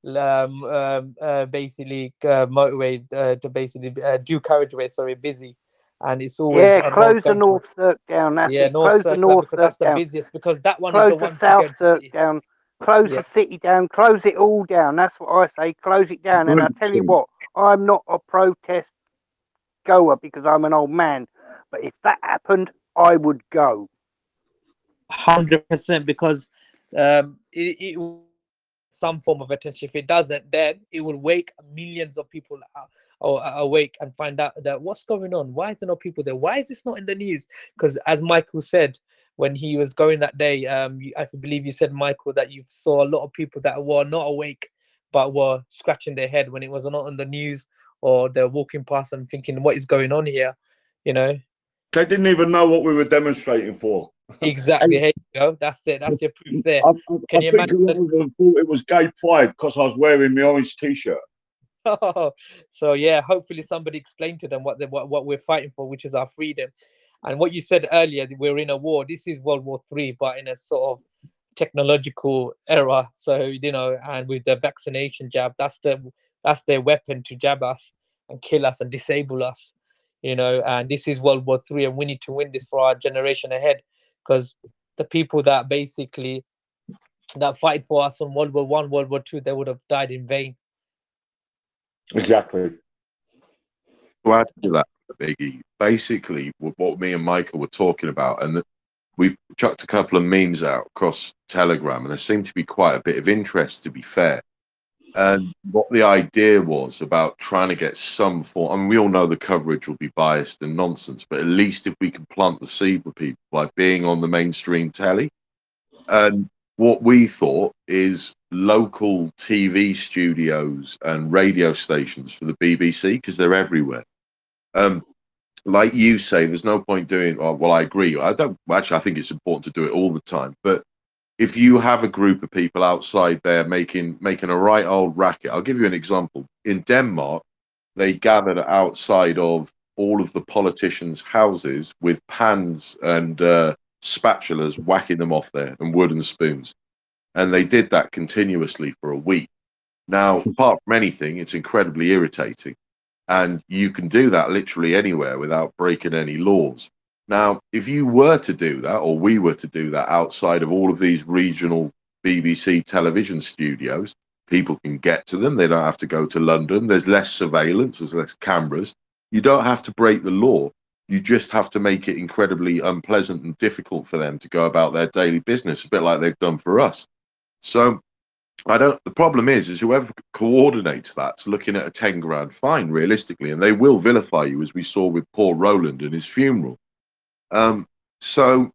um, um, uh, basically uh, motorway uh, to basically uh, due carriageway, sorry, busy. And it's always Yeah, close the North towards- Cirque down. That's yeah, it. North Close the Circular North because that's Cirque the down. busiest because that one is Close the the one South into Cirque city. down. Close Yeah. the city down. Close it all down. That's what I say. Close it down. And I tell you what, I'm not a protest goer because I'm an old man. But if that happened, I would go. hundred percent because um it, it will some form of attention. If it doesn't then it will wake millions of people out or awake and find out that what's going on? Why is there no people there? Why is this not in the news? Because as michael said when he was going that day um i believe you said michael that you saw a lot of people that were not awake but were scratching their head when it was not on the news or they're walking past and thinking what is going on here? You know? They didn't even know what we were demonstrating for. Exactly here you go that's it that's your proof there I, I, Can I you imagine thought it was gay pride because I was wearing my orange t-shirt. (laughs) so yeah, hopefully somebody explained to them what they, what what we're fighting for, which is our freedom. And what you said earlier, we're in a war. This is World War Three, but in a sort of technological era. So you know, and with the vaccination jab, that's the that's their weapon to jab us and kill us and disable us. You know, and this is World War Three, and we need to win this for our generation ahead, because the people that basically that fight for us on World War One, World War Two, they would have died in vain. Exactly. to add to that, Biggie, basically what, what me and Michael were talking about, and that we chucked a couple of memes out across Telegram, and there seemed to be quite a bit of interest, to be fair. And what the idea was about trying to get some form, I mean, we all know the coverage will be biased and nonsense, but at least if we can plant the seed with people by being on the mainstream telly. And what we thought is local TV studios and radio stations for the BBC because they're everywhere. Um, like you say, there's no point doing. Oh, well, I agree. I don't actually. I think it's important to do it all the time. But if you have a group of people outside there making making a right old racket, I'll give you an example. In Denmark, they gathered outside of all of the politicians' houses with pans and uh, spatulas whacking them off there and wooden spoons. And they did that continuously for a week. Now, (laughs) apart from anything, it's incredibly irritating. And you can do that literally anywhere without breaking any laws. Now, if you were to do that, or we were to do that outside of all of these regional BBC television studios, people can get to them. They don't have to go to London. There's less surveillance, there's less cameras. You don't have to break the law. You just have to make it incredibly unpleasant and difficult for them to go about their daily business, a bit like they've done for us. So I don't. The problem is, is whoever coordinates that's looking at a ten grand fine, realistically, and they will vilify you, as we saw with Paul Roland and his funeral. Um, so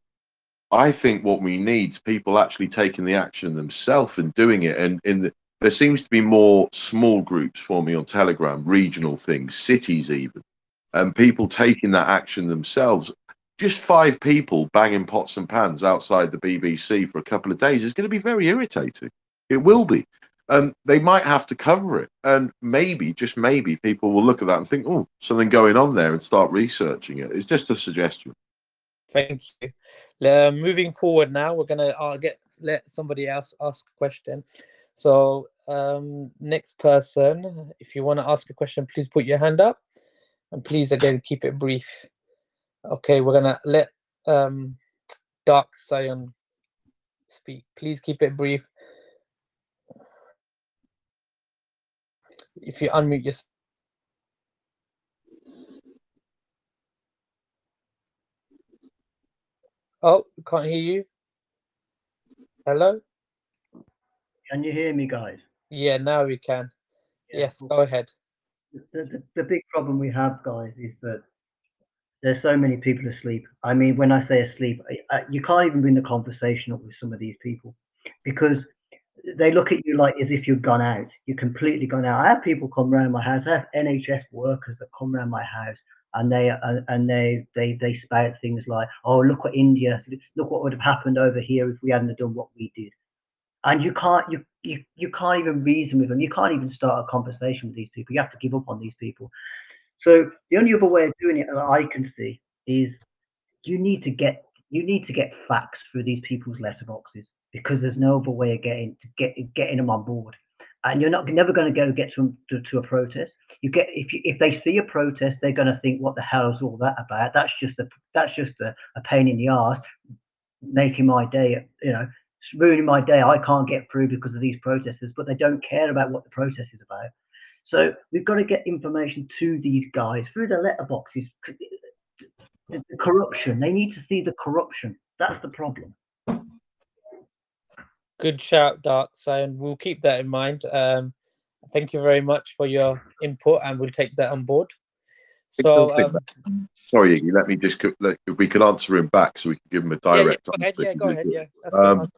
I think what we need is people actually taking the action themselves and doing it. And in the, there seems to be more small groups forming on Telegram, regional things, cities even, and people taking that action themselves. Just five people banging pots and pans outside the BBC for a couple of days is going to be very irritating. It will be. And they might have to cover it. And maybe, just maybe, people will look at that and think, oh, something going on there and start researching it. It's just a suggestion. Thank you. Uh, moving forward now, we're gonna uh, get let somebody else ask a question. So um, next person, if you want to ask a question, please put your hand up, and please again keep it brief. Okay, we're gonna let um, Dark Scion speak. Please keep it brief. If you unmute yourself. Oh, can't hear you. Hello? Can you hear me, guys? Yeah, now we can. Yeah, Yes, go ahead. The, the, the big problem we have, guys, is that there's so many people asleep. I mean, when I say asleep, I, I, you can't even bring the conversation up with some of these people because they look at you like as if you've gone out. You're completely gone out. I have people come around my house. I have NHS workers that come around my house and they and they they they spout things like, "Oh, look what India! Look what would have happened over here if we hadn't done what we did." And you can't you you you can't even reason with them. You can't even start a conversation with these people. You have to give up on these people. So the only other way of doing it that I can see is you need to get you need to get facts through these people's letterboxes because there's no other way of getting to get getting them on board. And you're not never going to go get them to, to a protest. You get if you, if they see a protest, they're going to think, "What the hell is all that about?" That's just a that's just a, a pain in the arse, making my day. You know, ruining my day. I can't get through because of these protesters, but they don't care about what the protest is about. So we've got to get information to these guys through the letterboxes. The, corruption. They need to see the corruption. That's the problem. Good shout, Dark Scion. We'll keep that in mind. Um, thank you very much for your input, and we'll take that on board. So, um, Sorry, Iggy, let me just let, if we can answer him back so we can give him a yeah, yeah, direct. go ahead. Yeah, go ahead. Yeah, Um,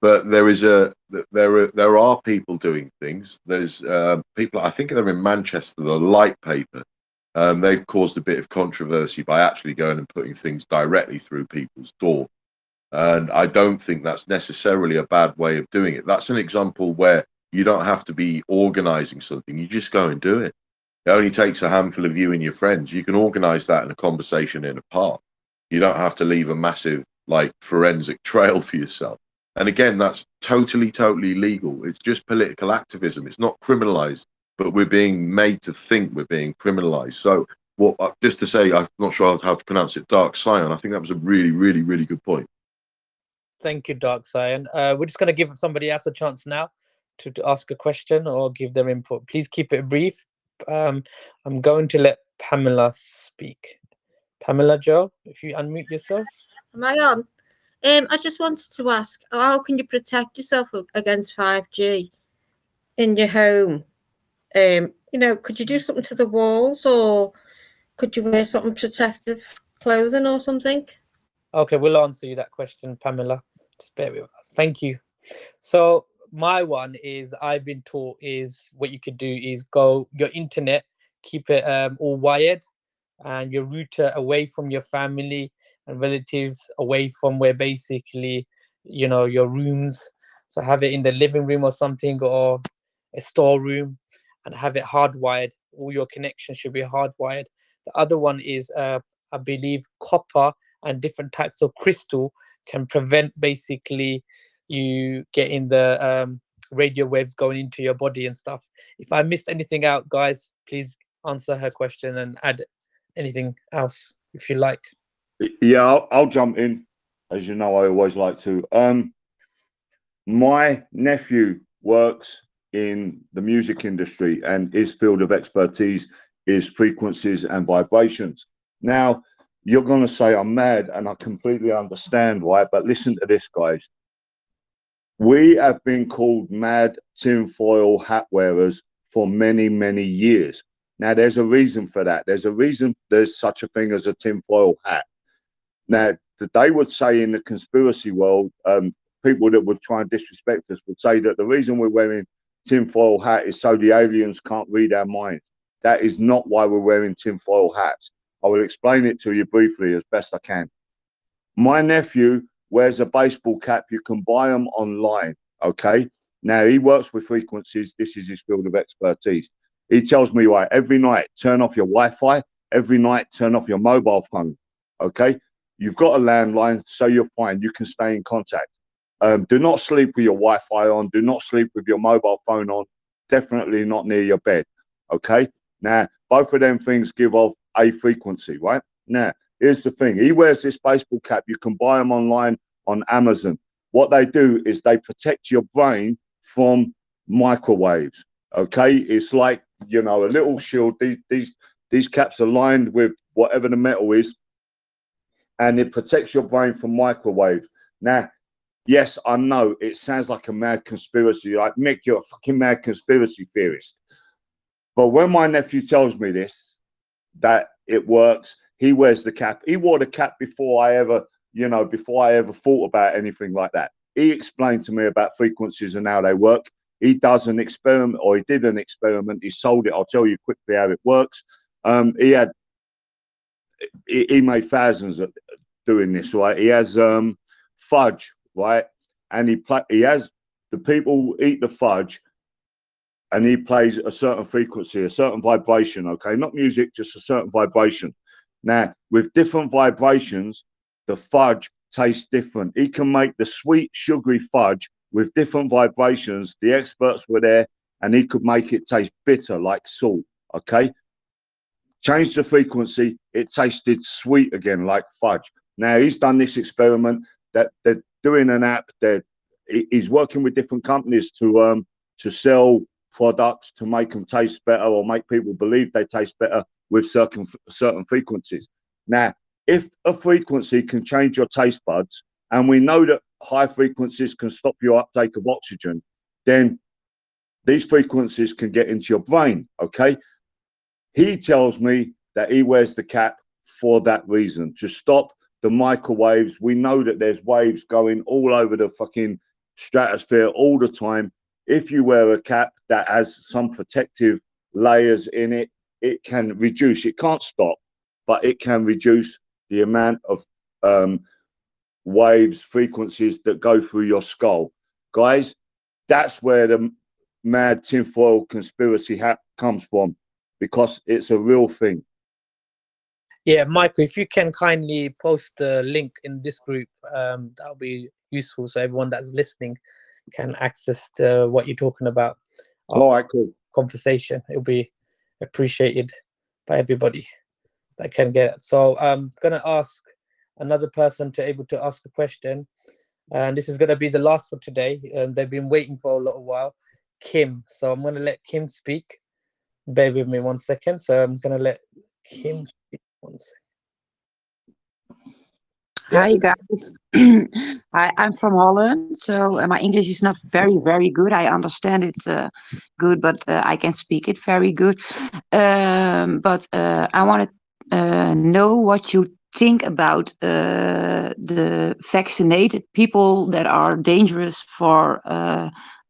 but there is a there are there are people doing things. There's uh, people. I think they're in Manchester. The Light Paper. Um, they've caused a bit of controversy by actually going and putting things directly through people's door, and I don't think that's necessarily a bad way of doing it. That's an example where you don't have to be organising something. You just go and do it. It only takes a handful of you and your friends. You can organise that in a conversation in a park. You don't have to leave a massive like forensic (laughs) trail for yourself. And again, that's totally, totally legal. It's just political activism. It's not criminalized, but we're being made to think we're being criminalized. So, what uh, just to say, I'm not sure how to pronounce it, Dark Scion. I think that was a really, really, really good point. Thank you, Dark Scion. Uh, we're just going to give somebody else a chance now to, to ask a question or give their input. Please keep it brief. Um, I'm going to let Pamela speak. Pamela Joe, if you unmute yourself. Am I on? Um, I just wanted to ask, how can you protect yourself against 5G in your home? Um, you know, could you do something to the walls or could you wear something protective clothing or something? Okay, we'll answer you that question, Pamela. Just bear with us. Thank you. So my one is I've been taught is what you could do is go your internet, keep it um, all wired, and your router away from your family and relatives, away from where basically you know your rooms. So have it in the living room or something, or a storeroom, and have it hardwired. All your connections should be hardwired. The other one is, uh, I believe, copper and different types of crystal can prevent basically you getting the um, radio waves going into your body and stuff. If I missed anything out, guys, please answer her question and add anything else if you like. Yeah, I'll, I'll jump in. As you know, I always like to. Um, my nephew works in the music industry, and his field of expertise is frequencies and vibrations. Now, you're going to say I'm mad, and I completely understand why. But listen to this, guys. We have been called mad tinfoil hat wearers for many, many years. Now, there's a reason for that. There's a reason there's such a thing as a tinfoil hat. Now, they would say in the conspiracy world, um, people that would try and disrespect us would say that the reason we're wearing tinfoil hat is so the aliens can't read our minds. That is not why we're wearing tinfoil hats. I will explain it to you briefly as best I can. My nephew wears a baseball cap. You can buy them online. Okay. Now he works with frequencies. This is his field of expertise. He tells me, right, every night turn off your Wi Fi, every night turn off your mobile phone. Okay. You've got a landline, so you're fine. You can stay in contact. Um, do not sleep with your Wi Fi on. Do not sleep with your mobile phone on. Definitely not near your bed. Okay. Now, both of them things give off a frequency, right? Now, here's the thing he wears this baseball cap. You can buy them online on Amazon. What they do is they protect your brain from microwaves. Okay. It's like, you know, a little shield. These, these, these caps are lined with whatever the metal is, and it protects your brain from microwaves. Now, yes, I know it sounds like a mad conspiracy. Like, Mick, you're a fucking mad conspiracy theorist. But when my nephew tells me this, that it works, he wears the cap. He wore the cap before I ever, you know, before I ever thought about anything like that. He explained to me about frequencies and how they work. He does an experiment, or he did an experiment. He sold it. I'll tell you quickly how it works. Um, he had, he, he made thousands of doing this, right? He has um, fudge, right? And he play, he has the people eat the fudge and he plays a certain frequency, a certain vibration, okay? Not music, just a certain vibration. Now, with different vibrations, the fudge tastes different. He can make the sweet, sugary fudge with different vibrations. The experts were there and he could make it taste bitter like salt, okay? Change the frequency, it tasted sweet again like fudge. Now, he's done this experiment that they're doing an app that he's working with different companies to um to sell products to make them taste better or make people believe they taste better with certain certain frequencies. Now, if a frequency can change your taste buds, and we know that high frequencies can stop your uptake of oxygen, then these frequencies can get into your brain. Okay. He tells me that he wears the cap for that reason to stop the microwaves. We know that there's waves going all over the fucking stratosphere all the time if you wear a cap that has some protective layers in it, it can reduce. It can't stop, but it can reduce the amount of um, waves, frequencies that go through your skull. Guys, that's where the mad tinfoil conspiracy hat comes from because it's a real thing. Yeah, Michael, if you can kindly post the link in this group, um, that'll be useful so everyone that's listening can access to what you're talking about. All right, cool. Conversation. It'll be appreciated by everybody that can get it. So I'm gonna ask another person to able to ask a question. And this is gonna be the last for today. And they've been waiting for a little while. Kim. So I'm gonna let Kim speak. Bear with me one second. So I'm gonna let Kim speak one second. Hi guys, (clears throat) I, I'm from Holland, so uh, my English is not very, very good. I understand it uh, good, but uh, I can speak it very good. Um, but uh, I want to uh, know what you think about uh, the vaccinated people that are dangerous for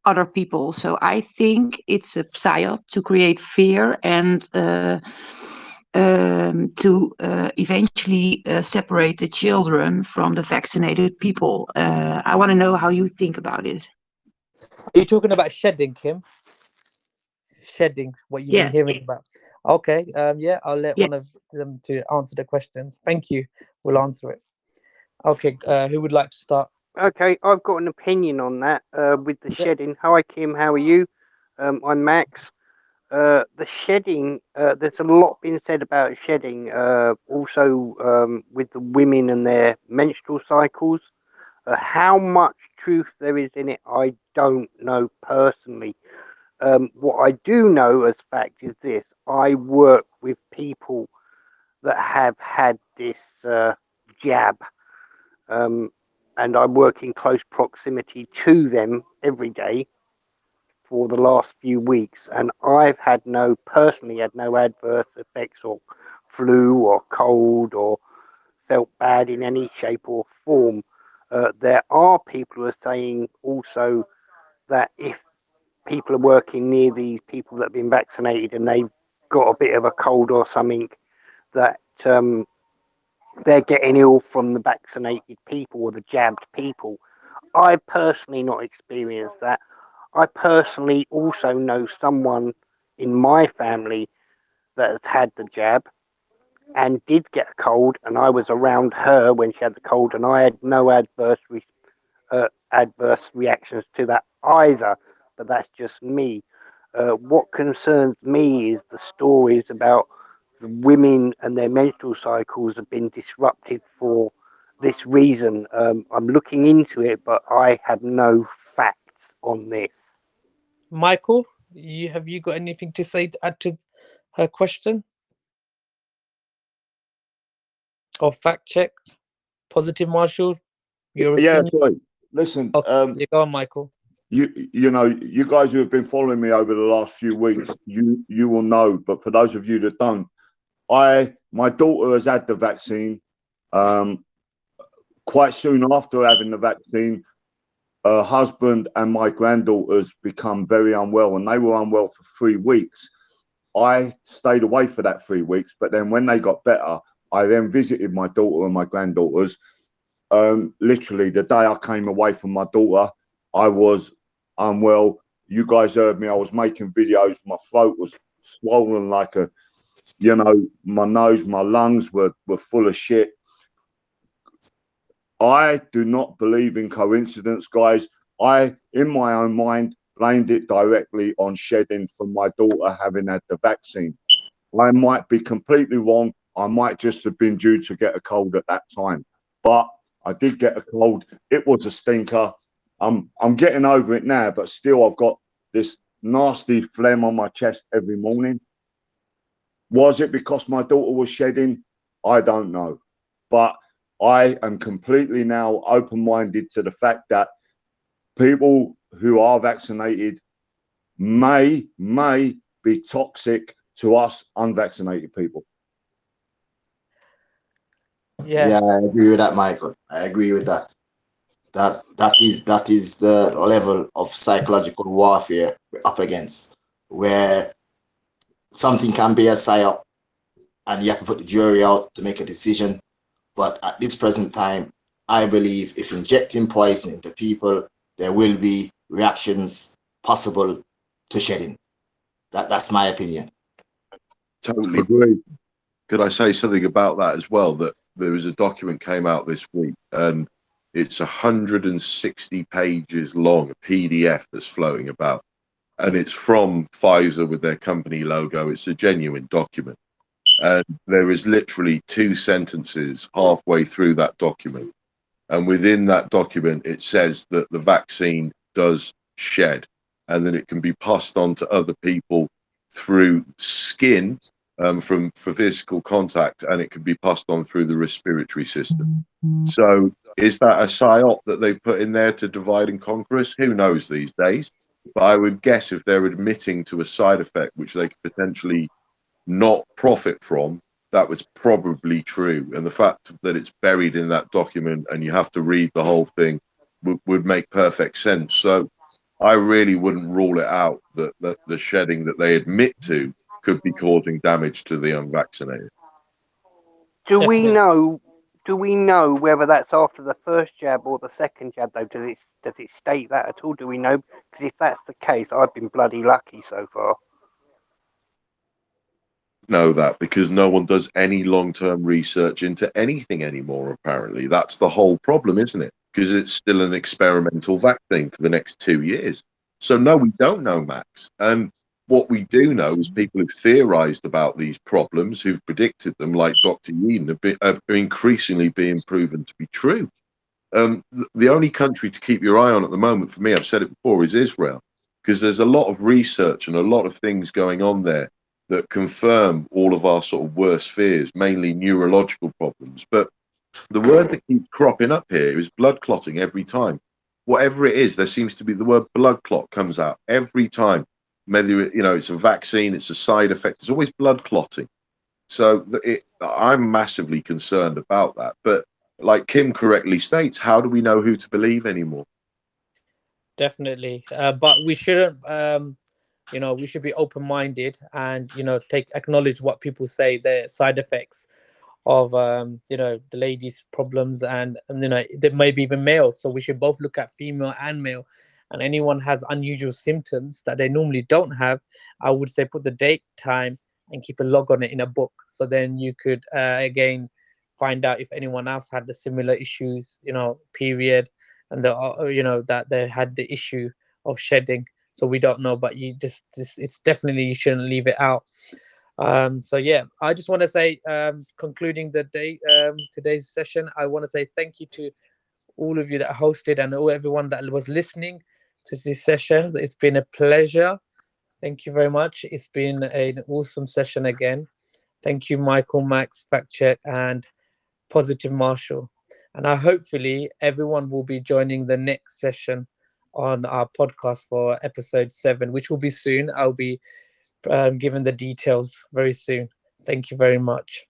other people. So I think it's a psyop to create fear and um, to uh, eventually uh, separate the children from the vaccinated people. Uh, I want to know how you think about it. Are you talking about shedding, Kim? Shedding, what you've Yeah. been hearing about. Okay, um, yeah, I'll let Yeah. one of them to answer the questions. Thank you. We'll answer it. Okay, uh, who would like to start? Okay, I've got an opinion on that uh, with the Yep. shedding. Hi, Kim. How are you? Um, I'm Max. Uh, the shedding, uh, there's a lot being said about shedding, uh, also um, with the women and their menstrual cycles. Uh, how much truth there is in it, I don't know personally. Um, what I do know as fact is this I work with people that have had this uh, jab. Um, and I work in close proximity to them every day for the last few weeks, and I've had no personally had no adverse effects or flu or cold or felt bad in any shape or form. Uh, there are people who are saying also that if people are working near these people that have been vaccinated and they've got a bit of a cold or something, that um, they're getting ill from the vaccinated people or the jabbed people. I've personally not experienced that. I personally also know someone in my family that has had the jab and did get a cold, and I was around her when she had the cold, and I had no adverse re- uh, adverse reactions to that either. But that's just me. Uh, what concerns me is the stories about the women and their menstrual cycles have been disrupted for this reason. Um, I'm looking into it, but I have no facts on this. Michael, you have you got anything to say to add to her question? Or fact check? Positive Marshall? Your Yeah, sorry. Listen, Okay, um, you go on, Michael. you you know, you guys who have been following me over the last few weeks, you you will know. But for those of you that don't, I my daughter has had the vaccine. Um, quite soon after having the vaccine, her husband and my granddaughters become very unwell, and they were unwell for three weeks. I stayed away for that three weeks, but then when they got better, I then visited my daughter and my granddaughters. Um, literally, the day I came away from my daughter, I was unwell. You guys heard me. I was making videos. My throat was swollen like a, you know, my nose, my lungs were were full of shit. I do not believe in coincidence, guys. I, in my own mind, blamed it directly on shedding from my daughter having had the vaccine. I might be completely wrong. I might just have been due to get a cold at that time, but I did get a cold. It was a stinker. I'm I'm getting over it now, but still, I've got this nasty phlegm on my chest every morning. Was it because my daughter was shedding? I don't know, but I am completely now open minded to the fact that people who are vaccinated may may be toxic to us unvaccinated people. Yeah. Yeah, I agree with that, Michael. I agree with that. That that is that is the level of psychological warfare we're up against, where something can be a psyop, and you have to put the jury out to make a decision. But at this present time, I believe if injecting poison into people, there will be reactions possible to shedding. That that's my opinion. Totally. agree. Could I say something about that as well? That there was a document came out this week, and it's 160 pages long, a PDF that's floating about, and it's from Pfizer with their company logo. It's a genuine document, and there is literally two sentences halfway through that document, and within that document it says that the vaccine does shed, and then it can be passed on to other people through skin um, from for physical contact, and it can be passed on through the respiratory system. So, is that a psyop that they put in there to divide and conquer us? Who knows these days? But I would guess if they're admitting to a side effect which they could potentially not profit from, that was probably true. And the fact that it's buried in that document and you have to read the whole thing would, would make perfect sense. So, I really wouldn't rule it out that, that the shedding that they admit to could be causing damage to the unvaccinated. Do we know? Do we know whether that's after the first jab or the second jab? Though, does it does it state that at all? Do we know? Because if that's the case, I've been bloody lucky so far. Know that because no one does any long-term research into anything anymore. Apparently, that's the whole problem, isn't it? Because it's still an experimental vaccine for the next two years. So no, we don't know, Max. And what we do know is people who've theorized about these problems, who've predicted them, like Dr. Been, are increasingly being proven to be true. Um, the only country to keep your eye on at the moment, for me, I've said it before, is Israel, because there's a lot of research and a lot of things going on there that confirm all of our sort of worst fears, mainly neurological problems. But the word that keeps cropping up here is blood clotting every time. Whatever it is, there seems to be the word blood clot comes out every time. Whether you know it's a vaccine, it's a side effect. It's always blood clotting. So it, I'm massively concerned about that. But like Kim correctly states, how do we know who to believe anymore? definitely uh, but we shouldn't um you know we should be open-minded and you know take acknowledge what people say the side effects of um you know the ladies problems and, and you know there may be even male. So we should both look at female and male. And anyone has unusual symptoms that they normally don't have i would say put the date time and keep a log on it in a book. So then you could uh, again find out if anyone else had the similar issues you know period and the uh, you know that they had the issue of shedding so we don't know but you just, just it's definitely you shouldn't leave it out. Um so yeah i just want to say um concluding the day um today's session i want to say thank you to all of you that hosted and all everyone that was listening to this session. It's been a pleasure. Thank you very much. It's been an awesome session again. Thank you michael max fact check and positive marshall. And I hopefully everyone will be joining the next session on our podcast for episode seven, which will be soon. I'll be um, given the details very soon. Thank you very much.